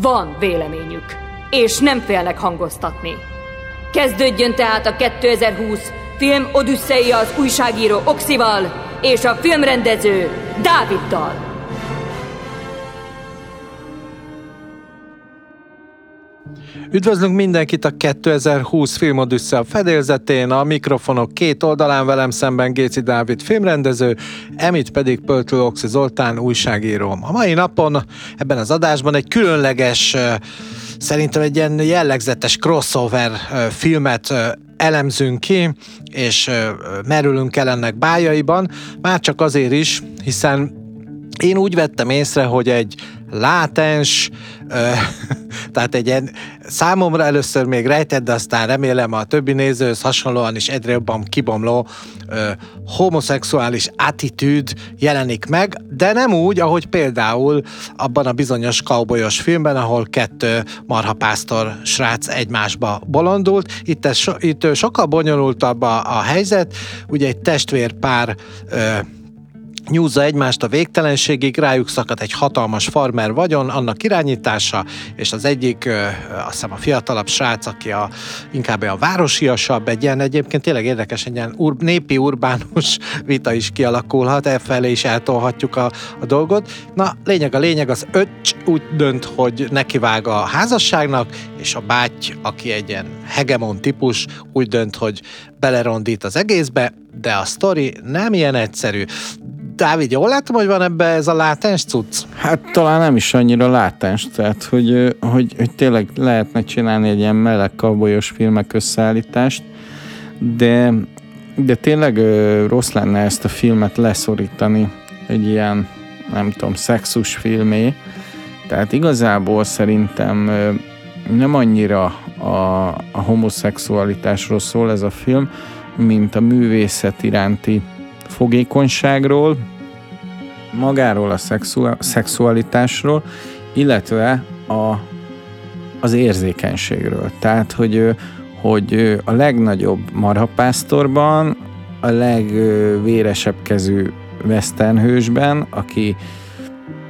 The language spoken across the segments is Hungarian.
Van véleményük, és nem félnek hangoztatni. Kezdődjön tehát a 2020 film Odüsszeia az újságíró Oxival és a filmrendező Dáviddal. Üdvözlünk mindenkit a 2020 Filmodüsszel fedélzetén, a mikrofonok két oldalán velem szemben Géci Dávid filmrendező, Emit pedig Pöltő Oxi Zoltán újságíró. A mai napon ebben az adásban egy különleges, szerintem egy ilyen jellegzetes crossover filmet elemzünk ki, és merülünk el ennek bájaiban, már csak azért is, hiszen én úgy vettem észre, hogy egy látens, tehát egy ilyen számomra először még rejtett, de aztán remélem a többi nézőhöz hasonlóan is egyre jobban kibomló homoszexuális attitűd jelenik meg, de nem úgy, ahogy például abban a bizonyos kaubolyos filmben, ahol kettő marhapásztor srác egymásba bolondult. Itt, ez so, itt sokkal bonyolultabb a, a helyzet, ugye egy testvérpár ö, nyúzza egymást a végtelenségig, rájuk szakad egy hatalmas farmer vagyon, annak irányítása, és az egyik, azt hiszem a fiatalabb srác, aki a, inkább a városiasabb, egy ilyen egyébként tényleg érdekes, egy ilyen ur, népi urbánus vita is kialakulhat, elfelé is eltolhatjuk a, a dolgot. Na, lényeg a lényeg, az öcs úgy dönt, hogy nekivág a házasságnak, és a báty, aki egy ilyen hegemon típus, úgy dönt, hogy belerondít az egészbe, de a sztori nem ilyen egyszerű. Dávid, jól látom, hogy van ebbe ez a látens cucc? Hát talán nem is annyira látens, tehát hogy, hogy, hogy tényleg lehetne csinálni egy ilyen meleg kabolyos filmek összeállítást, de, de tényleg rossz lenne ezt a filmet leszorítani egy ilyen, nem tudom, szexus filmé. Tehát igazából szerintem nem annyira a, a homoszexualitásról szól ez a film, mint a művészet iránti fogékonyságról, magáról a szexualitásról, illetve a, az érzékenységről. Tehát, hogy, hogy a legnagyobb marhapásztorban, a legvéresebb kezű westernhősben, aki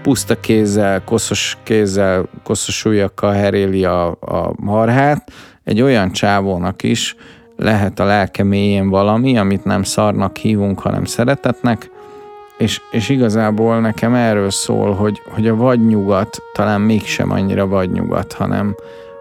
puszta kézzel, koszos kézzel, koszos ujjakkal heréli a, a marhát, egy olyan csávónak is lehet a lelke mélyén valami, amit nem szarnak hívunk, hanem szeretetnek, és, és igazából nekem erről szól, hogy, hogy a vadnyugat talán mégsem annyira vadnyugat, hanem,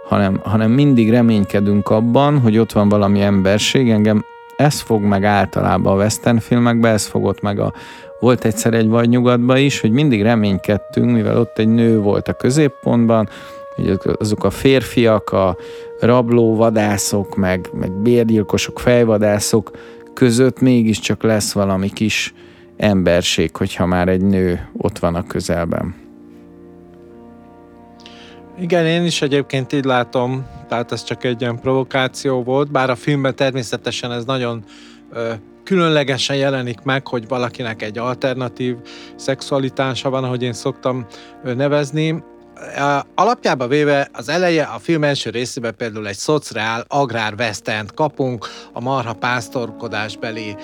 hanem, hanem mindig reménykedünk abban, hogy ott van valami emberség, engem ez fog meg általában a western filmekben, ez fogott meg a volt egyszer egy vadnyugatban is, hogy mindig reménykedtünk, mivel ott egy nő volt a középpontban, hogy azok a férfiak, a rabló vadászok, meg, meg bérgyilkosok, fejvadászok között mégiscsak lesz valami kis emberség, hogyha már egy nő ott van a közelben. Igen, én is egyébként így látom, tehát ez csak egy ilyen provokáció volt, bár a filmben természetesen ez nagyon ö, különlegesen jelenik meg, hogy valakinek egy alternatív szexualitása van, ahogy én szoktam nevezni alapjába véve az eleje, a film első részében például egy szociál agrár western kapunk, a marha pásztorkodásbeli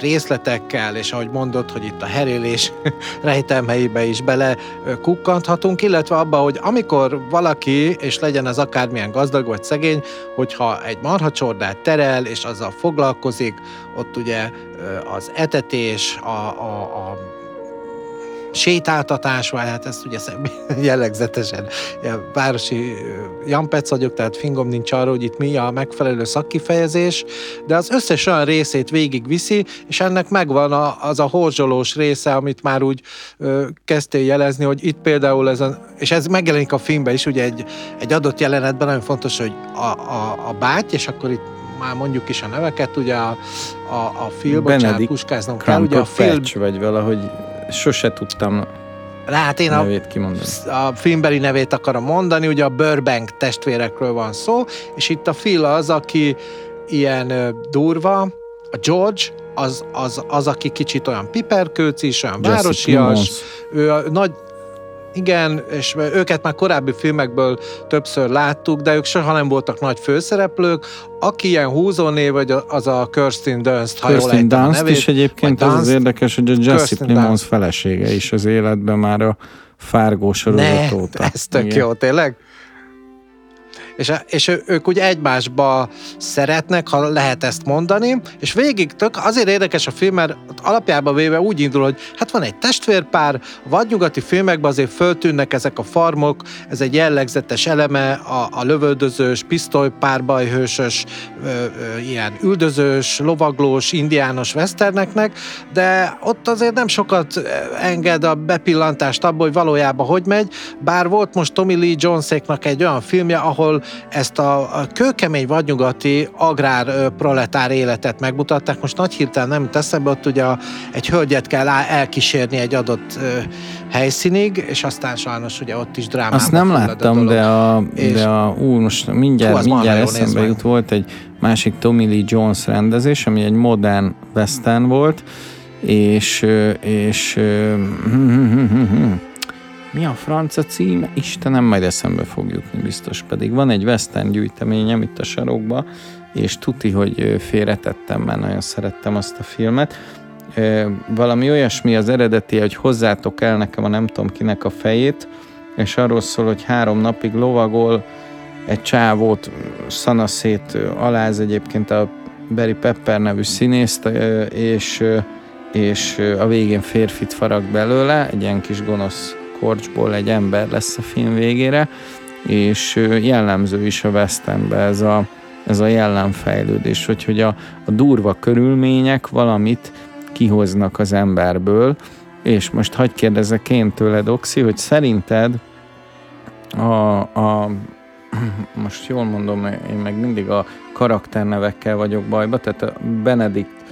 részletekkel, és ahogy mondott, hogy itt a herélés rejtelmeibe is bele kukkanthatunk, illetve abba, hogy amikor valaki, és legyen az akármilyen gazdag vagy szegény, hogyha egy marhacsordát terel, és azzal foglalkozik, ott ugye az etetés, a, a, a sétáltatás, vagy hát ezt ugye jellegzetesen városi jampec vagyok, tehát fingom nincs arra, hogy itt mi a megfelelő szakkifejezés, de az összes olyan részét végig viszi, és ennek megvan a, az a horzsolós része, amit már úgy ö, kezdtél jelezni, hogy itt például ez a, és ez megjelenik a filmben is, ugye egy, egy adott jelenetben nagyon fontos, hogy a, a, a báty, és akkor itt már mondjuk is a neveket, ugye a, a, a film, bocsánat, puskáznom kell, ugye a film... vagy valahogy sose tudtam Hát én nevét kimondani. a filmbeli nevét akarom mondani, ugye a Burbank testvérekről van szó, és itt a Phil az, aki ilyen durva, a George az, az, az, aki kicsit olyan piperkőcis, olyan Jesse városias, ő a nagy, igen, és őket már korábbi filmekből többször láttuk, de ők soha nem voltak nagy főszereplők. Aki ilyen húzónév, vagy az a Kirsten Dunst, ha jól Kirsten a Dunst nevét. is egyébként vagy az az Dunst. érdekes, hogy a Jesse Dunst. felesége is az életben már a Fargo sorozat Ne, óta. ez tök Igen. jó, tényleg? És, és ők úgy egymásba szeretnek, ha lehet ezt mondani, és végig tök, azért érdekes a film, mert alapjában véve úgy indul, hogy hát van egy testvérpár, a vadnyugati filmekben azért föltűnnek ezek a farmok, ez egy jellegzetes eleme a, a lövöldözős, pisztolypárbajhősös, ilyen üldözős, lovaglós, indiános westerneknek, de ott azért nem sokat enged a bepillantást abból, hogy valójában hogy megy, bár volt most Tommy Lee Joneséknak egy olyan filmje, ahol ezt a, a kőkemény vadnyugati agrár proletár életet megmutatták. Most nagy hirtelen nem jut eszembe, ott ugye a, egy hölgyet kell elkísérni egy adott ö, helyszínig, és aztán sajnos ugye ott is drámába Azt nem a láttam, dolog. de a, És- de a ú, most mindjárt, Hú, mindjárt jó, eszembe meg. jut, volt egy másik Tommy Lee Jones rendezés, ami egy modern western volt, és, és ö, mi a franca címe? Istenem, majd eszembe fog jutni biztos, pedig van egy western gyűjteményem itt a sarokba, és tuti, hogy félretettem, mert nagyon szerettem azt a filmet. Valami olyasmi az eredeti, hogy hozzátok el nekem a nem tudom kinek a fejét, és arról szól, hogy három napig lovagol, egy csávót szanaszét aláz egyébként a Barry Pepper nevű színészt, és, és a végén férfit farag belőle, egy ilyen kis gonosz korcsból egy ember lesz a film végére, és jellemző is a westernbe ez a, ez a jellemfejlődés, hogy, hogy a, a durva körülmények valamit kihoznak az emberből, és most hagyd kérdezek én tőled, Oxi, hogy szerinted a, a most jól mondom, én meg mindig a karakternevekkel vagyok bajba, tehát a Benedict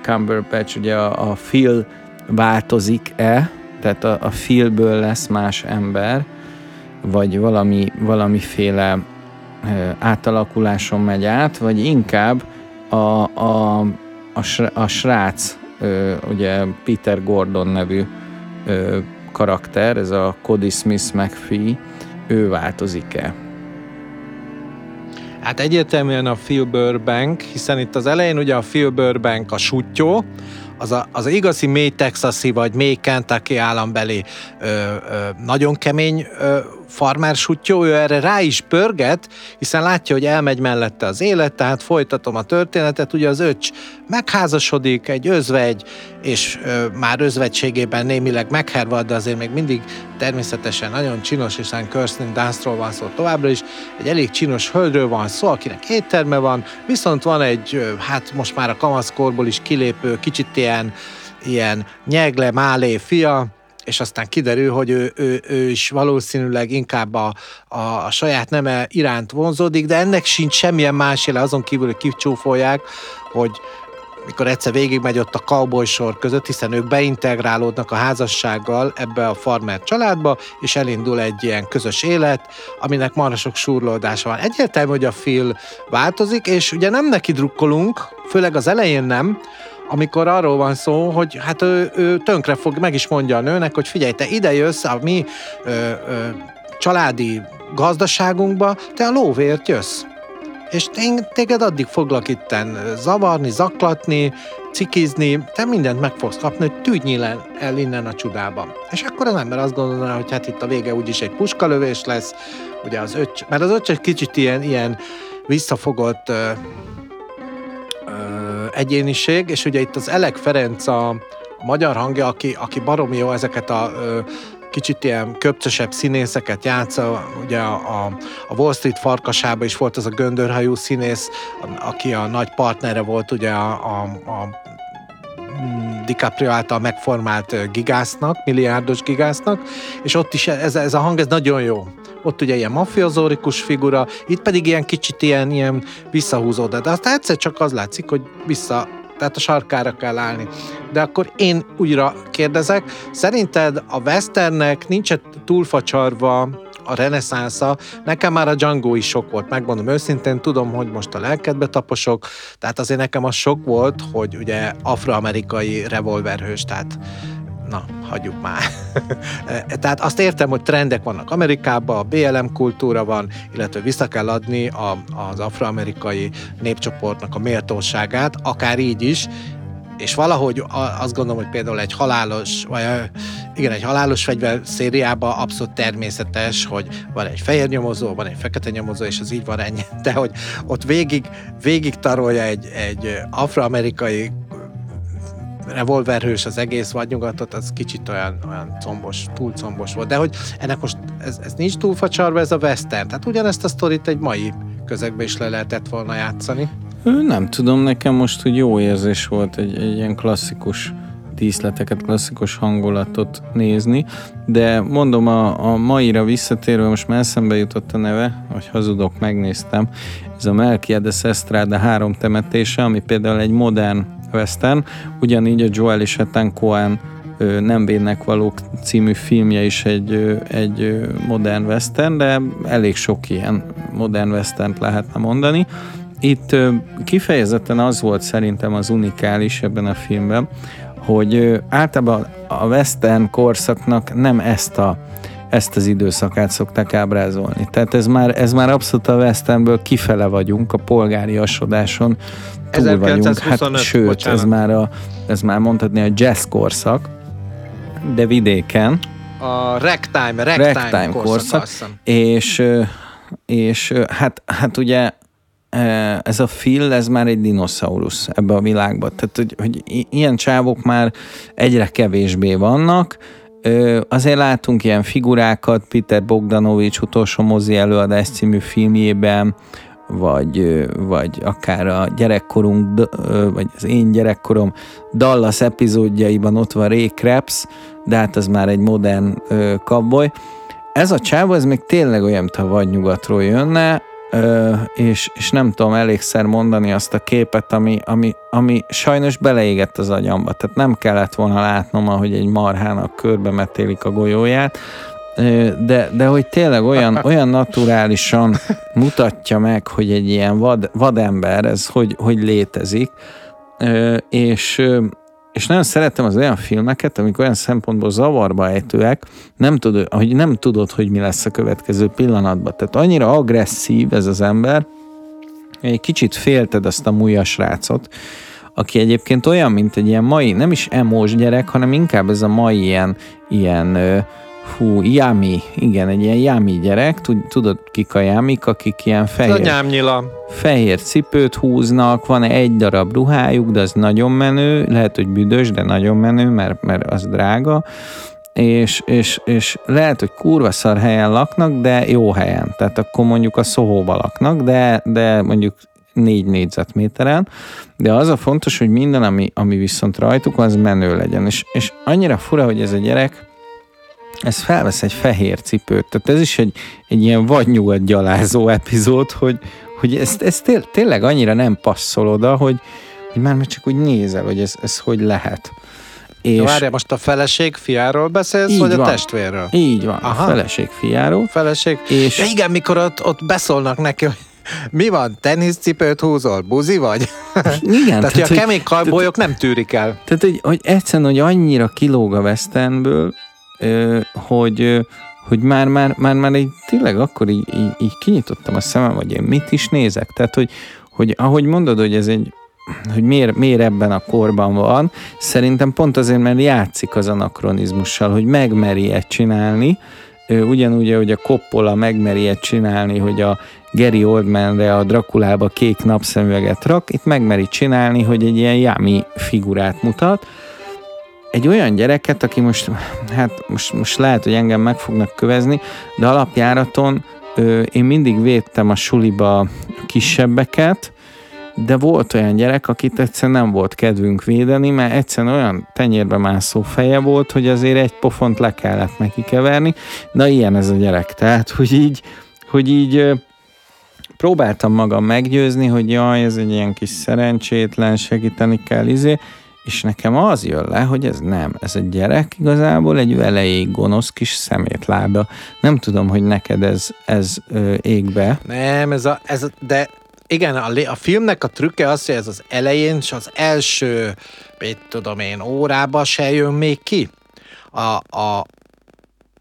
Cumberbatch, ugye a, a Phil változik-e, tehát a, a Philből lesz más ember, vagy valami, valamiféle átalakuláson megy át, vagy inkább a, a, a, a srác, ugye Peter Gordon nevű karakter, ez a Cody Smith McPhee, ő változik-e? Hát egyértelműen a Phil Burbank, hiszen itt az elején ugye a Phil Burbank a sutyó, az a, az igazi mély texasi vagy mély Kentucky állambeli ö, ö, nagyon kemény ö, farmer sutyó, ő erre rá is pörget, hiszen látja, hogy elmegy mellette az élet, tehát folytatom a történetet, ugye az öcs megházasodik, egy özvegy, és ö, már özvegységében némileg meghervad, de azért még mindig természetesen nagyon csinos, hiszen Kirsten Dunstról van szó továbbra is, egy elég csinos hölgyről van szó, akinek étterme van, viszont van egy, ö, hát most már a kamaszkorból is kilépő, kicsit ilyen, ilyen nyegle, málé fia, és aztán kiderül, hogy ő, ő, ő is valószínűleg inkább a, a, a saját neme iránt vonzódik, de ennek sincs semmilyen más jele, azon kívül, hogy kicsúfolják, hogy mikor egyszer végigmegy ott a cowboy sor között, hiszen ők beintegrálódnak a házassággal ebbe a farmer családba, és elindul egy ilyen közös élet, aminek marha sok súrlódása van. Egyértelmű, hogy a Phil változik, és ugye nem neki drukkolunk, főleg az elején nem, amikor arról van szó, hogy hát ő, ő tönkre fog, meg is mondja a nőnek, hogy figyelj, te ide jössz a mi ö, ö, családi gazdaságunkba, te a lóvért jössz. És én téged addig foglak itten zavarni, zaklatni, cikizni, te mindent meg fogsz kapni, hogy tűnjél el- innen a csodában. És akkor az ember azt gondolná, hogy hát itt a vége úgyis egy puskalövés lesz, ugye az öcs, mert az öcs egy kicsit ilyen, ilyen visszafogott ö, ö, egyéniség, és ugye itt az Elek Ferenc a, a magyar hangja, aki, aki baromi jó ezeket a ö, kicsit ilyen köpcösebb színészeket játsza, ugye a, a, Wall Street farkasába is volt az a göndörhajú színész, aki a nagy partnere volt ugye a, a, a DiCaprio által megformált gigásznak, milliárdos gigásznak, és ott is ez, ez a hang ez nagyon jó. Ott ugye ilyen mafiozórikus figura, itt pedig ilyen kicsit ilyen, ilyen visszahúzódott. De aztán egyszer csak az látszik, hogy vissza tehát a sarkára kell állni. De akkor én újra kérdezek, szerinted a westernnek nincs túlfacsarva a reneszánsza, nekem már a Django is sok volt, megmondom őszintén, tudom, hogy most a lelkedbe taposok, tehát azért nekem az sok volt, hogy ugye afroamerikai revolverhős, tehát na, hagyjuk már. Tehát azt értem, hogy trendek vannak Amerikában, a BLM kultúra van, illetve vissza kell adni a, az afroamerikai népcsoportnak a méltóságát, akár így is, és valahogy azt gondolom, hogy például egy halálos, vagy igen, egy halálos fegyver szériában abszolút természetes, hogy van egy fehér nyomozó, van egy fekete nyomozó, és az így van ennyi. De hogy ott végig, végig tarolja egy, egy afroamerikai revolverhős az egész vadnyugatot, az kicsit olyan, olyan combos, túl combos volt. De hogy ennek most ez, ez nincs túl facsarva, ez a western. Tehát ugyanezt a sztorit egy mai közegbe is le lehetett volna játszani. Nem tudom, nekem most hogy jó érzés volt egy, egy ilyen klasszikus díszleteket, klasszikus hangulatot nézni, de mondom, a, a maira visszatérve most már eszembe jutott a neve, hogy hazudok, megnéztem, ez a Melquiades Estrada három temetése, ami például egy modern western, ugyanígy a Joel és Ethan Cohen nem védnek valók című filmje is egy, egy modern western, de elég sok ilyen modern western lehetne mondani. Itt kifejezetten az volt szerintem az unikális ebben a filmben, hogy általában a western korszaknak nem ezt a ezt az időszakát szokták ábrázolni. Tehát ez már, ez már abszolút a westernből kifele vagyunk, a polgári asodáson túl vagyunk. Hát, sőt, bocsánat. ez már, a, ez már mondhatni a jazz korszak, de vidéken. A ragtime, ragtime, ragtime korszak. korszak és, és hát, hát ugye ez a Phil, ez már egy dinoszaurusz ebbe a világba. Tehát, hogy, hogy ilyen csávok már egyre kevésbé vannak, Azért látunk ilyen figurákat Peter Bogdanovics utolsó mozi előadás című filmjében, vagy, vagy akár a gyerekkorunk, vagy az én gyerekkorom Dallas epizódjaiban ott van Ray Krebs, de hát az már egy modern cowboy. Ez a csáv, ez még tényleg olyan, mintha vagy nyugatról jönne, és, és nem tudom elégszer mondani azt a képet, ami, ami, ami sajnos beleégett az agyamba. Tehát nem kellett volna látnom, ahogy egy marhának körbe metélik a golyóját, de, de hogy tényleg olyan, olyan naturálisan mutatja meg, hogy egy ilyen vad, vadember, ez hogy, hogy létezik, és, és nagyon szeretem az olyan filmeket, amik olyan szempontból zavarba ejtőek, nem tudod, hogy nem tudod, hogy mi lesz a következő pillanatban. Tehát annyira agresszív ez az ember, egy kicsit félted azt a mújas srácot, aki egyébként olyan, mint egy ilyen mai, nem is emós gyerek, hanem inkább ez a mai ilyen, ilyen Hú, Yami, igen, egy ilyen Yami gyerek, tudod kik a Yamik, akik ilyen fehér, fehér cipőt húznak, van egy darab ruhájuk, de az nagyon menő, lehet, hogy büdös, de nagyon menő, mert, mert az drága, és, és, és lehet, hogy kurva szar helyen laknak, de jó helyen, tehát akkor mondjuk a Szohóba laknak, de, de mondjuk négy négyzetméteren, de az a fontos, hogy minden, ami, ami viszont rajtuk, az menő legyen, és, és annyira fura, hogy ez a gyerek ez felvesz egy fehér cipőt, tehát ez is egy, egy ilyen vadnyugat gyalázó epizód, hogy, hogy ez, ez té, tényleg annyira nem passzol oda, hogy, hogy már csak úgy nézel, hogy ez, ez hogy lehet. És Várja, most a feleség fiáról beszélsz, vagy van. a testvérről? Így van, Aha. a feleség fiáról. Feleség. És... Ja, igen, mikor ott, ott beszólnak neki, hogy mi van, teniszcipőt húzol, buzi vagy? Igen. tehát, tehát hogy a kemény kalbolyok nem tűrik el. Tehát, hogy, hogy egyszerűen, hogy annyira kilóg a Westernből, hogy, hogy már, már, már, már így tényleg akkor így, így, így kinyitottam a szemem, hogy én mit is nézek. Tehát, hogy, hogy ahogy mondod, hogy ez egy hogy miért, miért ebben a korban van, szerintem pont azért, mert játszik az anakronizmussal, hogy megmeri ezt csinálni, ugyanúgy, hogy a Coppola megmeri csinálni, hogy a Gary Oldmanre a Drakulába kék napszemüveget rak, itt megmeri csinálni, hogy egy ilyen jámi figurát mutat, egy olyan gyereket, aki most, hát most, most lehet, hogy engem meg fognak kövezni, de alapjáraton ö, én mindig védtem a suliba a kisebbeket, de volt olyan gyerek, akit egyszerűen nem volt kedvünk védeni, mert egyszerűen olyan tenyérbe mászó feje volt, hogy azért egy pofont le kellett neki keverni. Na ilyen ez a gyerek. Tehát, hogy így, hogy így próbáltam magam meggyőzni, hogy jaj, ez egy ilyen kis szerencsétlen, segíteni kell, izé, és nekem az jön le, hogy ez nem, ez egy gyerek igazából egy elejéig gonosz kis szemétláda. Nem tudom, hogy neked ez, ez ö, ég be. Nem, ez a, ez a, de igen, a, a filmnek a trükke az, hogy ez az elején, és az első, mit tudom én, órába se jön még ki. A, a,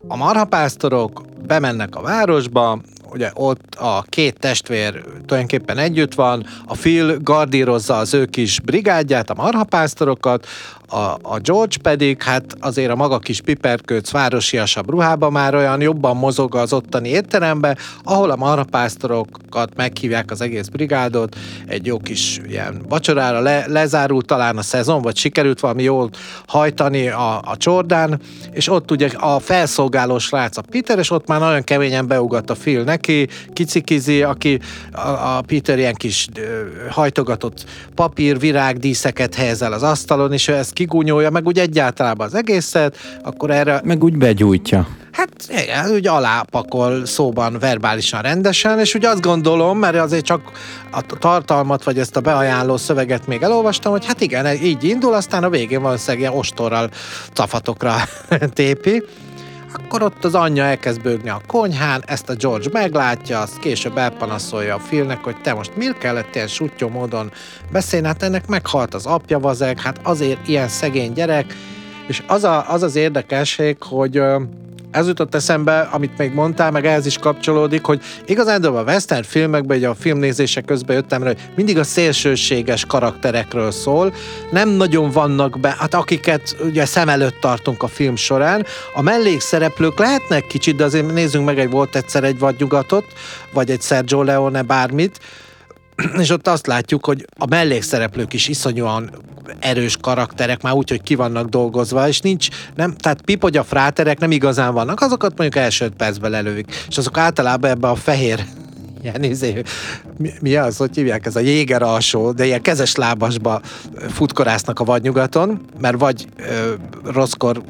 a marhapásztorok bemennek a városba, ugye ott a két testvér tulajdonképpen együtt van, a Phil gardírozza az ő kis brigádját, a marhapásztorokat, a, a George pedig, hát azért a maga kis piperkőc városiasabb ruhában már olyan jobban mozog az ottani étterembe, ahol a marhapásztorokat meghívják az egész brigádot, egy jó kis ilyen vacsorára. Le, lezárult talán a szezon, vagy sikerült valami jól hajtani a, a csordán, és ott ugye a felszolgáló srác a Peter, és ott már nagyon keményen beugat a Phil neki, kicikizi, aki a, a Peter ilyen kis hajtogatott papír, virág, díszeket helyezel az asztalon, és ő ezt kigúnyolja, meg úgy egyáltalában az egészet, akkor erre... Meg úgy begyújtja. Hát igen, úgy alápakol szóban, verbálisan rendesen, és úgy azt gondolom, mert azért csak a tartalmat, vagy ezt a beajánló szöveget még elolvastam, hogy hát igen, így indul, aztán a végén valószínűleg ilyen ostorral cafatokra tépi akkor ott az anyja elkezd bőgni a konyhán, ezt a George meglátja, azt később elpanaszolja a filmnek, hogy te most miért kellett ilyen sutyó módon beszélni, hát ennek meghalt az apja vazeg, hát azért ilyen szegény gyerek, és az a, az, az érdekesség, hogy ez jutott eszembe, amit még mondtál, meg ehhez is kapcsolódik, hogy igazán a western filmekben, ugye a filmnézések közben jöttem rá, hogy mindig a szélsőséges karakterekről szól, nem nagyon vannak be, hát akiket ugye szem előtt tartunk a film során, a mellékszereplők lehetnek kicsit, de azért nézzünk meg egy volt egyszer egy vadnyugatot, vagy egy Sergio Leone bármit, és ott azt látjuk, hogy a mellékszereplők is iszonyúan erős karakterek, már úgy, hogy ki vannak dolgozva, és nincs, nem, tehát pipogya fráterek nem igazán vannak, azokat mondjuk első percben lelőik, és azok általában ebbe a fehér ilyen izé, mi, mi az, hogy hívják, ez a jéger alsó, de ilyen kezes lábasba futkorásznak a vadnyugaton, mert vagy ö, rosszkor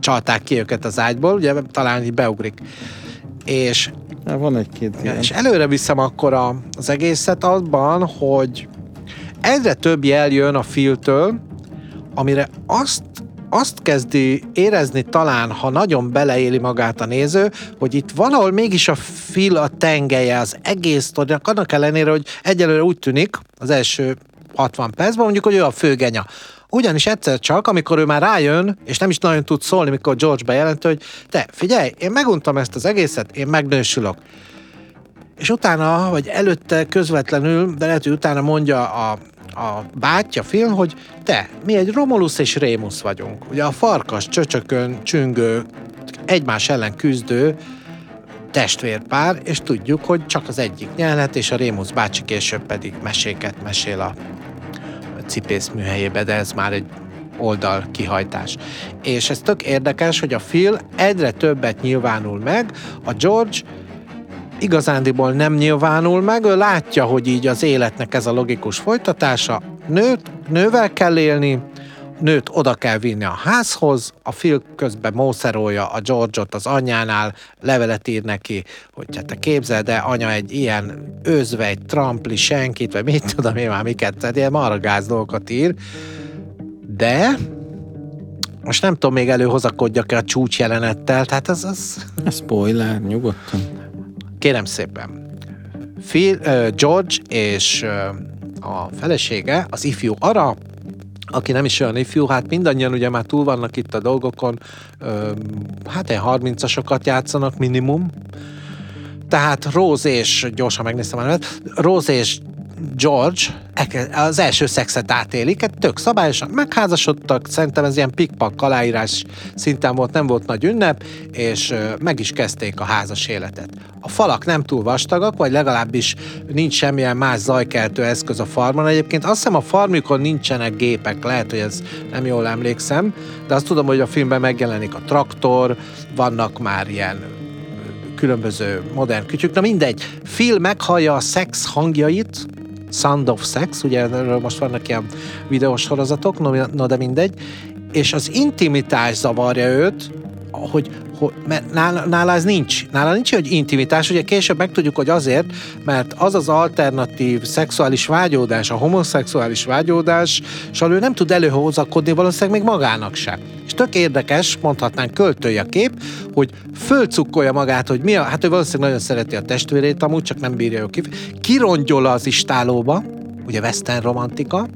csalták ki őket az ágyból, ugye talán így beugrik. És van egy-két ilyen. És előre viszem akkor a, az egészet abban, hogy egyre több jel jön a filtől, amire azt azt kezdi érezni talán, ha nagyon beleéli magát a néző, hogy itt valahol mégis a fil a tengelye az egész sztorinak, annak ellenére, hogy egyelőre úgy tűnik az első 60 percben, mondjuk, hogy ő a főgenya. Ugyanis egyszer csak, amikor ő már rájön, és nem is nagyon tud szólni, mikor George bejelent, hogy te, figyelj, én meguntam ezt az egészet, én megnősülök. És utána, vagy előtte közvetlenül, de lehet, hogy utána mondja a, a bátyja film, hogy te, mi egy Romulus és Rémus vagyunk. Ugye a farkas csöcsökön csüngő, egymás ellen küzdő testvérpár, és tudjuk, hogy csak az egyik nyelhet, és a Rémus bácsi később pedig meséket mesél a cipész műhelyébe, de ez már egy oldal kihajtás. És ez tök érdekes, hogy a Phil egyre többet nyilvánul meg, a George igazándiból nem nyilvánul meg, ő látja, hogy így az életnek ez a logikus folytatása, nőt, nővel kell élni, nőt oda kell vinni a házhoz, a Phil közben mószerolja a George-ot az anyjánál, levelet ír neki, hogy hát te képzeld, de anya egy ilyen őzve, egy trampli, senkit, vagy mit tudom én már miket, tehát ilyen maragáz dolgokat ír, de most nem tudom még előhozakodjak-e a csúcs jelenettel, tehát ez... az... Spoiler, nyugodtan. Kérem szépen. Phil, uh, George és uh, a felesége, az ifjú Ara, aki nem is olyan ifjú, hát mindannyian ugye már túl vannak itt a dolgokon, hát egy 30-asokat játszanak minimum, tehát Rose és, gyorsan megnéztem a Rose és George az első szexet átélik, egy tök szabályosan megházasodtak, szerintem ez ilyen pikpak aláírás szinten volt, nem volt nagy ünnep, és meg is kezdték a házas életet. A falak nem túl vastagak, vagy legalábbis nincs semmilyen más zajkeltő eszköz a farmon. Egyébként azt hiszem a farmjukon nincsenek gépek, lehet, hogy ez nem jól emlékszem, de azt tudom, hogy a filmben megjelenik a traktor, vannak már ilyen különböző modern kütyük. Na mindegy, Phil meghallja a szex hangjait, Sound of Sex, ugye erről most vannak ilyen videós sorozatok, no, no de mindegy, és az intimitás zavarja őt, hogy, hogy mert nála, nála ez nincs. Nála nincs, hogy intimitás. Ugye később megtudjuk, hogy azért, mert az az alternatív szexuális vágyódás, a homoszexuális vágyódás, és ő nem tud előhozakodni valószínűleg még magának se. És tök érdekes, mondhatnánk költői a kép, hogy fölcukkolja magát, hogy mi a, hát ő valószínűleg nagyon szereti a testvérét, amúgy csak nem bírja jó ki. Kirongyol az istálóba, ugye western romantika,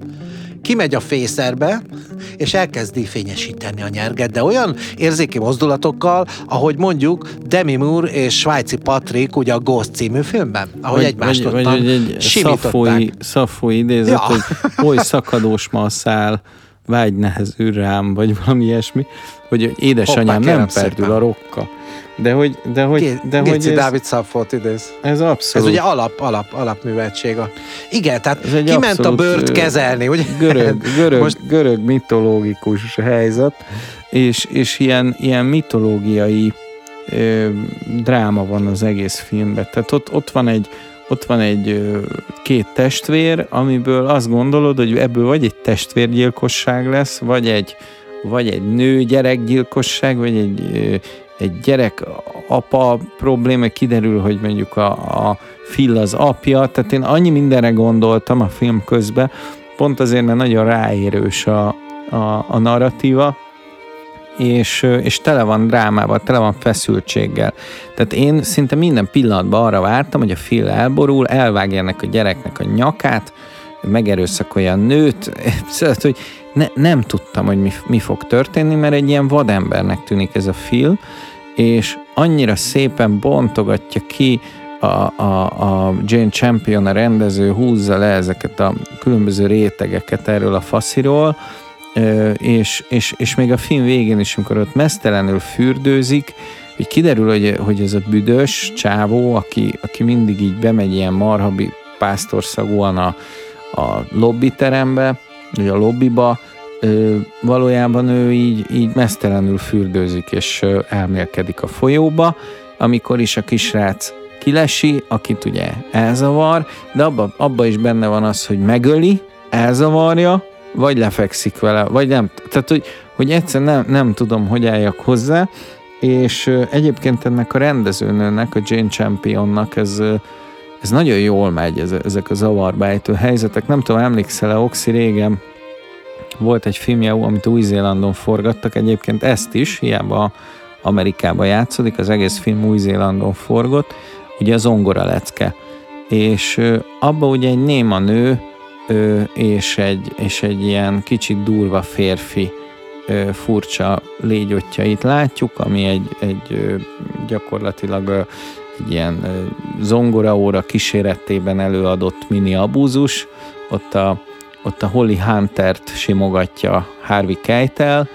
kimegy a fészerbe, és elkezdi fényesíteni a nyerget, de olyan érzéki mozdulatokkal, ahogy mondjuk Demi Moore és Svájci Patrick ugye a Ghost című filmben, ahogy vagy, egymást vagy, vagy, egy szafói, szafói idézet, ja. hogy oly szakadós ma a szál, vágy nehezül rám, vagy valami ilyesmi, hogy édesanyám Hoppá, nem perdül szépen. a rokka. De hogy, de hogy, de hogy ez, Dávid Szaffort idéz. Ez abszolút. Ez ugye alap, alap, alapműveltség. A... Igen, tehát ez egy kiment a bőrt kezelni, ugye? Görög, görög, Most... görög mitológikus helyzet, és, és ilyen, ilyen mitológiai ö, dráma van az egész filmben. Tehát ott, ott van egy ott van egy két testvér, amiből azt gondolod, hogy ebből vagy egy testvérgyilkosság lesz, vagy egy, vagy egy nő gyerekgyilkosság, vagy egy egy gyerek apa probléma, kiderül, hogy mondjuk a, a Phil az apja, tehát én annyi mindenre gondoltam a film közben, pont azért, mert nagyon ráérős a, a, a narratíva, és, és tele van drámával, tele van feszültséggel. Tehát én szinte minden pillanatban arra vártam, hogy a Phil elborul, elvágja ennek a gyereknek a nyakát, megerőszakolja a nőt, szóval, hogy ne, nem tudtam, hogy mi, mi fog történni, mert egy ilyen vadembernek tűnik ez a Phil, és annyira szépen bontogatja ki a, a, a Jane Champion, a rendező húzza le ezeket a különböző rétegeket erről a fasziról, és, és, és még a film végén is, amikor ott mesztelenül fürdőzik, hogy kiderül, hogy, hogy ez a büdös csávó, aki, aki mindig így bemegy ilyen marhabi pásztorszagúan a, a lobbiterembe, vagy a lobbiba, valójában ő így, így mesztelenül fürdőzik és ö, elmélkedik a folyóba, amikor is a kisrác kilesi, akit ugye elzavar, de abba, abba is benne van az, hogy megöli, elzavarja, vagy lefekszik vele, vagy nem. Tehát, hogy, hogy egyszer nem, nem tudom, hogy álljak hozzá, és egyébként ennek a rendezőnőnek, a Jane Championnak ez, ez nagyon jól megy, ez, ezek a zavarba ejtő helyzetek. Nem tudom, emlékszel-e, Oxi régen volt egy filmje, amit Új-Zélandon forgattak, egyébként ezt is, hiába Amerikában játszódik, az egész film Új-Zélandon forgott, ugye az ongora lecke. És abba ugye egy néma nő és egy, és egy ilyen kicsit durva férfi furcsa légyotjait látjuk, ami egy, egy gyakorlatilag egy ilyen zongoraóra kíséretében előadott mini abúzus. Ott a ott a Holly Hunter-t simogatja Harvey Keitel,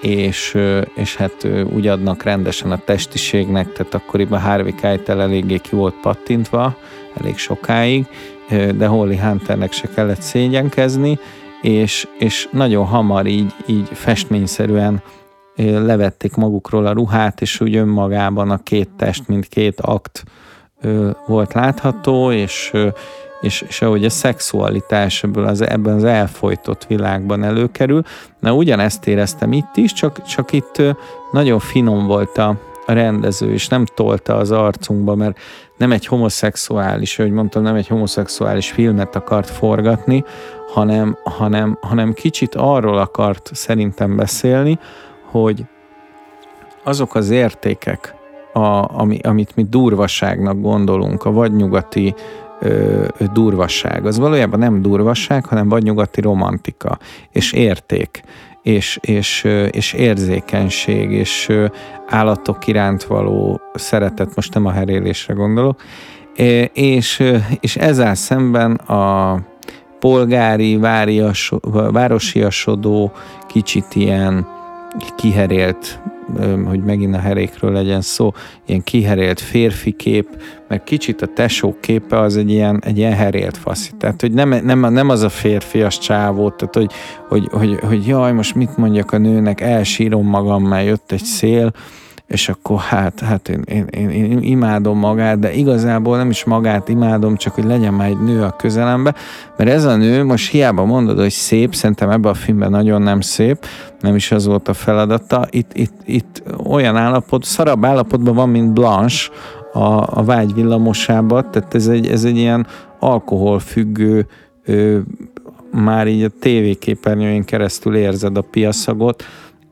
és, és hát úgy adnak rendesen a testiségnek, tehát akkoriban Harvey Keitel eléggé ki volt pattintva, elég sokáig, de Holly Hunternek se kellett szégyenkezni, és, és nagyon hamar így, így festményszerűen levették magukról a ruhát, és úgy önmagában a két test, mint két akt volt látható, és, és, és ahogy a szexualitás ebből az, ebben az elfolytott világban előkerül. Na ugyanezt éreztem itt is, csak, csak itt nagyon finom volt a, a rendező, és nem tolta az arcunkba, mert nem egy homoszexuális, hogy mondtam, nem egy homoszexuális filmet akart forgatni, hanem, hanem, hanem kicsit arról akart szerintem beszélni, hogy azok az értékek, a, ami, amit mi durvaságnak gondolunk, a vadnyugati ö, durvasság. Az valójában nem durvasság, hanem vagy nyugati romantika, és érték, és, és, és érzékenység, és állatok iránt való szeretet, most nem a herélésre gondolok, és, és ezzel szemben a polgári, várias, városiasodó, kicsit ilyen kiherélt hogy megint a herékről legyen szó, ilyen kiherélt férfi kép, meg kicsit a tesó képe az egy ilyen, egy ilyen herélt faszi. Tehát, hogy nem, nem, nem az a férfias csávó, tehát, hogy, hogy, hogy, hogy jaj, most mit mondjak a nőnek, elsírom magam, mert jött egy szél, és akkor hát, hát én, én, én, én imádom magát, de igazából nem is magát imádom, csak hogy legyen már egy nő a közelembe, mert ez a nő most hiába mondod, hogy szép, szerintem ebben a filmben nagyon nem szép, nem is az volt a feladata, itt, itt, itt olyan állapot, szarabb állapotban van, mint Blanche a, a vágy villamosában, tehát ez egy, ez egy ilyen alkoholfüggő ö, már így a tévéképernyőjén keresztül érzed a piaszagot,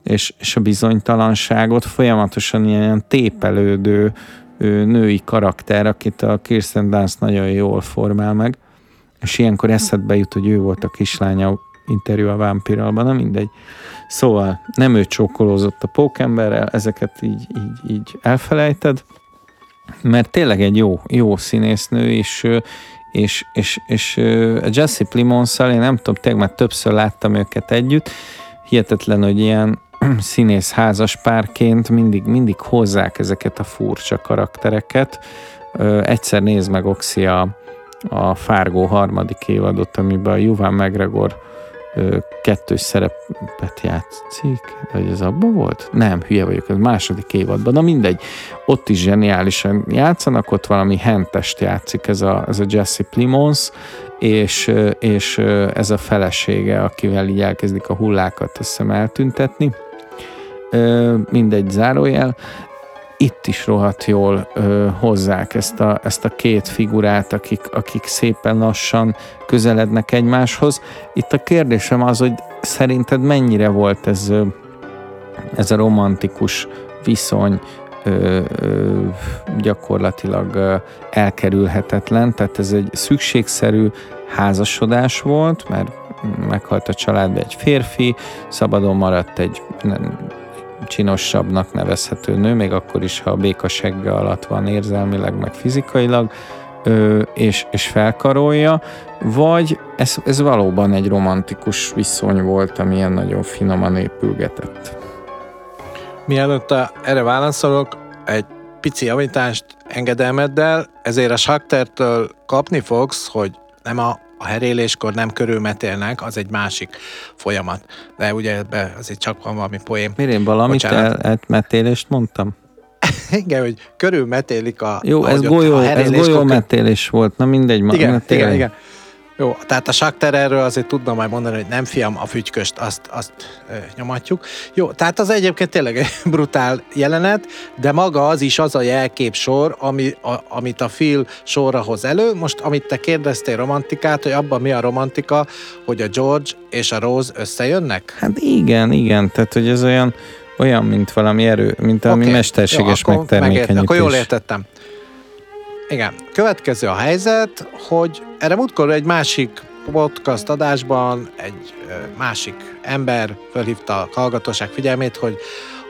és, és a bizonytalanságot, folyamatosan ilyen tépelődő női karakter, akit a Kirsten Dunst nagyon jól formál meg, és ilyenkor eszedbe jut, hogy ő volt a kislánya interjú a vámpiralban, na mindegy. Szóval nem ő csókolózott a pókemberrel, ezeket így, így, így elfelejted, mert tényleg egy jó, jó színésznő, és, és, és, és Jesse Plimons-szal, én nem tudom, tényleg már többször láttam őket együtt, hihetetlen, hogy ilyen színész házas párként mindig, mindig hozzák ezeket a furcsa karaktereket. Ö, egyszer nézd meg Oxi a, a Fárgó harmadik évadot, amiben a Juvan McGregor kettős szerepet játszik, vagy ez abban volt? Nem, hülye vagyok, az második évadban, na mindegy, ott is zseniálisan játszanak, ott valami hentest játszik ez a, ez a Jesse Plimons, és, és ez a felesége, akivel így elkezdik a hullákat azt hiszem eltüntetni mindegy zárójel, itt is rohadt jól ö, hozzák ezt a, ezt a két figurát, akik, akik szépen lassan közelednek egymáshoz. Itt a kérdésem az, hogy szerinted mennyire volt ez, ez a romantikus viszony ö, ö, gyakorlatilag ö, elkerülhetetlen, tehát ez egy szükségszerű házasodás volt, mert meghalt a családba egy férfi, szabadon maradt egy csinosabbnak nevezhető nő, még akkor is, ha a békasegge alatt van érzelmileg, meg fizikailag, és, és felkarolja, vagy ez, ez valóban egy romantikus viszony volt, amilyen nagyon finoman épülgetett. Mielőtt erre válaszolok, egy pici javítást engedelmeddel, ezért a Shaktertől kapni fogsz, hogy nem a a heréléskor nem körülmetélnek, az egy másik folyamat. De ugye ebbe azért csak van valami poém. Miért én valamit el, elmetélést mondtam? Igen, hogy körülmetélik a... Jó, ez golyó, ez golyómetélés volt, na mindegy. Igen, igen, igen. Jó, tehát a saktererről azért tudnám majd mondani, hogy nem fiam, a fügyköst, azt, azt ö, nyomatjuk. Jó, tehát az egyébként tényleg egy brutál jelenet, de maga az is az a jelképsor, ami, a, amit a Phil sorra hoz elő. Most, amit te kérdeztél romantikát, hogy abban mi a romantika, hogy a George és a Rose összejönnek? Hát igen, igen, tehát hogy ez olyan, olyan mint valami erő, mint valami okay. mesterséges Jó, akkor megtermékenyítés. Megért, akkor jól értettem. Igen. Következő a helyzet, hogy erre múltkor egy másik podcast adásban egy másik ember fölhívta a hallgatóság figyelmét, hogy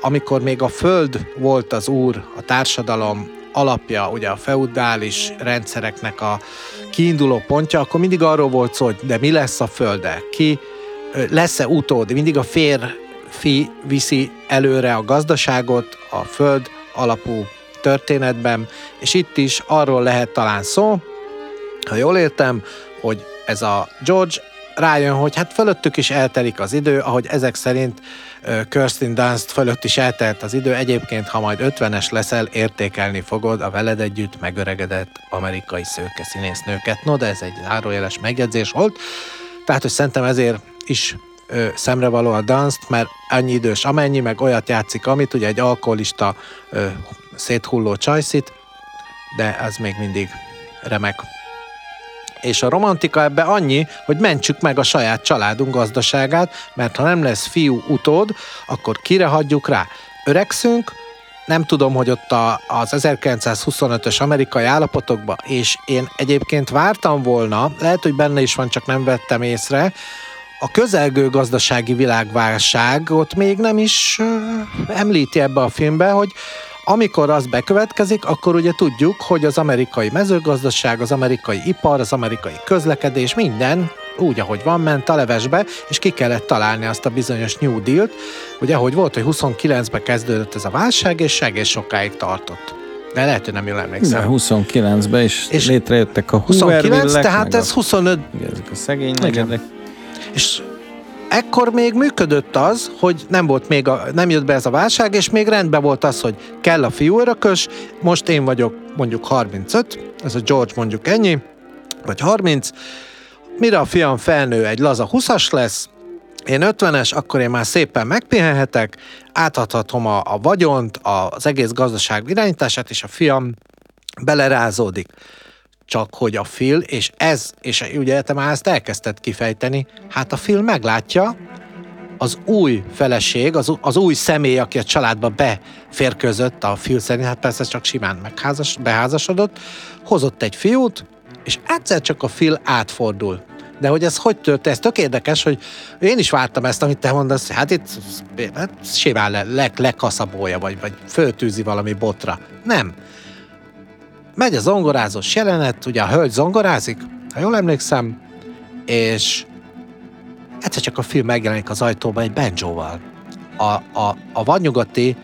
amikor még a föld volt az úr, a társadalom alapja, ugye a feudális rendszereknek a kiinduló pontja, akkor mindig arról volt szó, hogy de mi lesz a földe, ki lesz-e utód, mindig a férfi viszi előre a gazdaságot, a föld alapú történetben, és itt is arról lehet talán szó, ha jól értem, hogy ez a George rájön, hogy hát fölöttük is eltelik az idő, ahogy ezek szerint Kirsten Dunst fölött is eltelt az idő. Egyébként, ha majd 50-es leszel, értékelni fogod a veled együtt megöregedett amerikai szőke színésznőket. No, de ez egy zárójeles megjegyzés volt. Tehát, hogy szerintem ezért is ö, szemrevaló a Dunst, mert annyi idős amennyi, meg olyat játszik, amit ugye egy alkoholista széthulló csajszit, de ez még mindig remek. És a romantika ebbe annyi, hogy mentsük meg a saját családunk gazdaságát, mert ha nem lesz fiú utód, akkor kire hagyjuk rá? Öregszünk, nem tudom, hogy ott a, az 1925-ös amerikai állapotokban, és én egyébként vártam volna, lehet, hogy benne is van, csak nem vettem észre, a közelgő gazdasági világválságot még nem is uh, említi ebbe a filmbe, hogy amikor az bekövetkezik, akkor ugye tudjuk, hogy az amerikai mezőgazdaság, az amerikai ipar, az amerikai közlekedés, minden úgy, ahogy van, ment a levesbe, és ki kellett találni azt a bizonyos New Deal-t. Ugye, hogy volt, hogy 29-ben kezdődött ez a válság, és egész sokáig tartott. De lehet, hogy nem jól emlékszem. De 29-ben is és létrejöttek a 29, tehát ez 25... Ezek a szegény negyedek. És ekkor még működött az, hogy nem volt még a, nem jött be ez a válság, és még rendben volt az, hogy kell a fiú örökös, most én vagyok mondjuk 35, ez a George mondjuk ennyi, vagy 30, mire a fiam felnő egy laza 20-as lesz, én 50-es, akkor én már szépen megpihenhetek, átadhatom a, a vagyont, az egész gazdaság irányítását, és a fiam belerázódik. Csak hogy a Phil, és ez, és ugye te már ezt elkezdted kifejteni, hát a Phil meglátja, az új feleség, az, az új személy, aki a családba beférközött a Phil szerint, hát persze csak simán megházas, beházasodott, hozott egy fiút, és egyszer csak a Phil átfordul. De hogy ez hogy történt, ez tök érdekes, hogy én is vártam ezt, amit te mondasz, hát itt hát simán le, le, lekaszabolja, vagy, vagy föltűzi valami botra. Nem. Megy a zongorázós jelenet, ugye a hölgy zongorázik, ha jól emlékszem, és egyszer csak a film megjelenik az ajtóban egy banjóval. A, a, a vadnyugati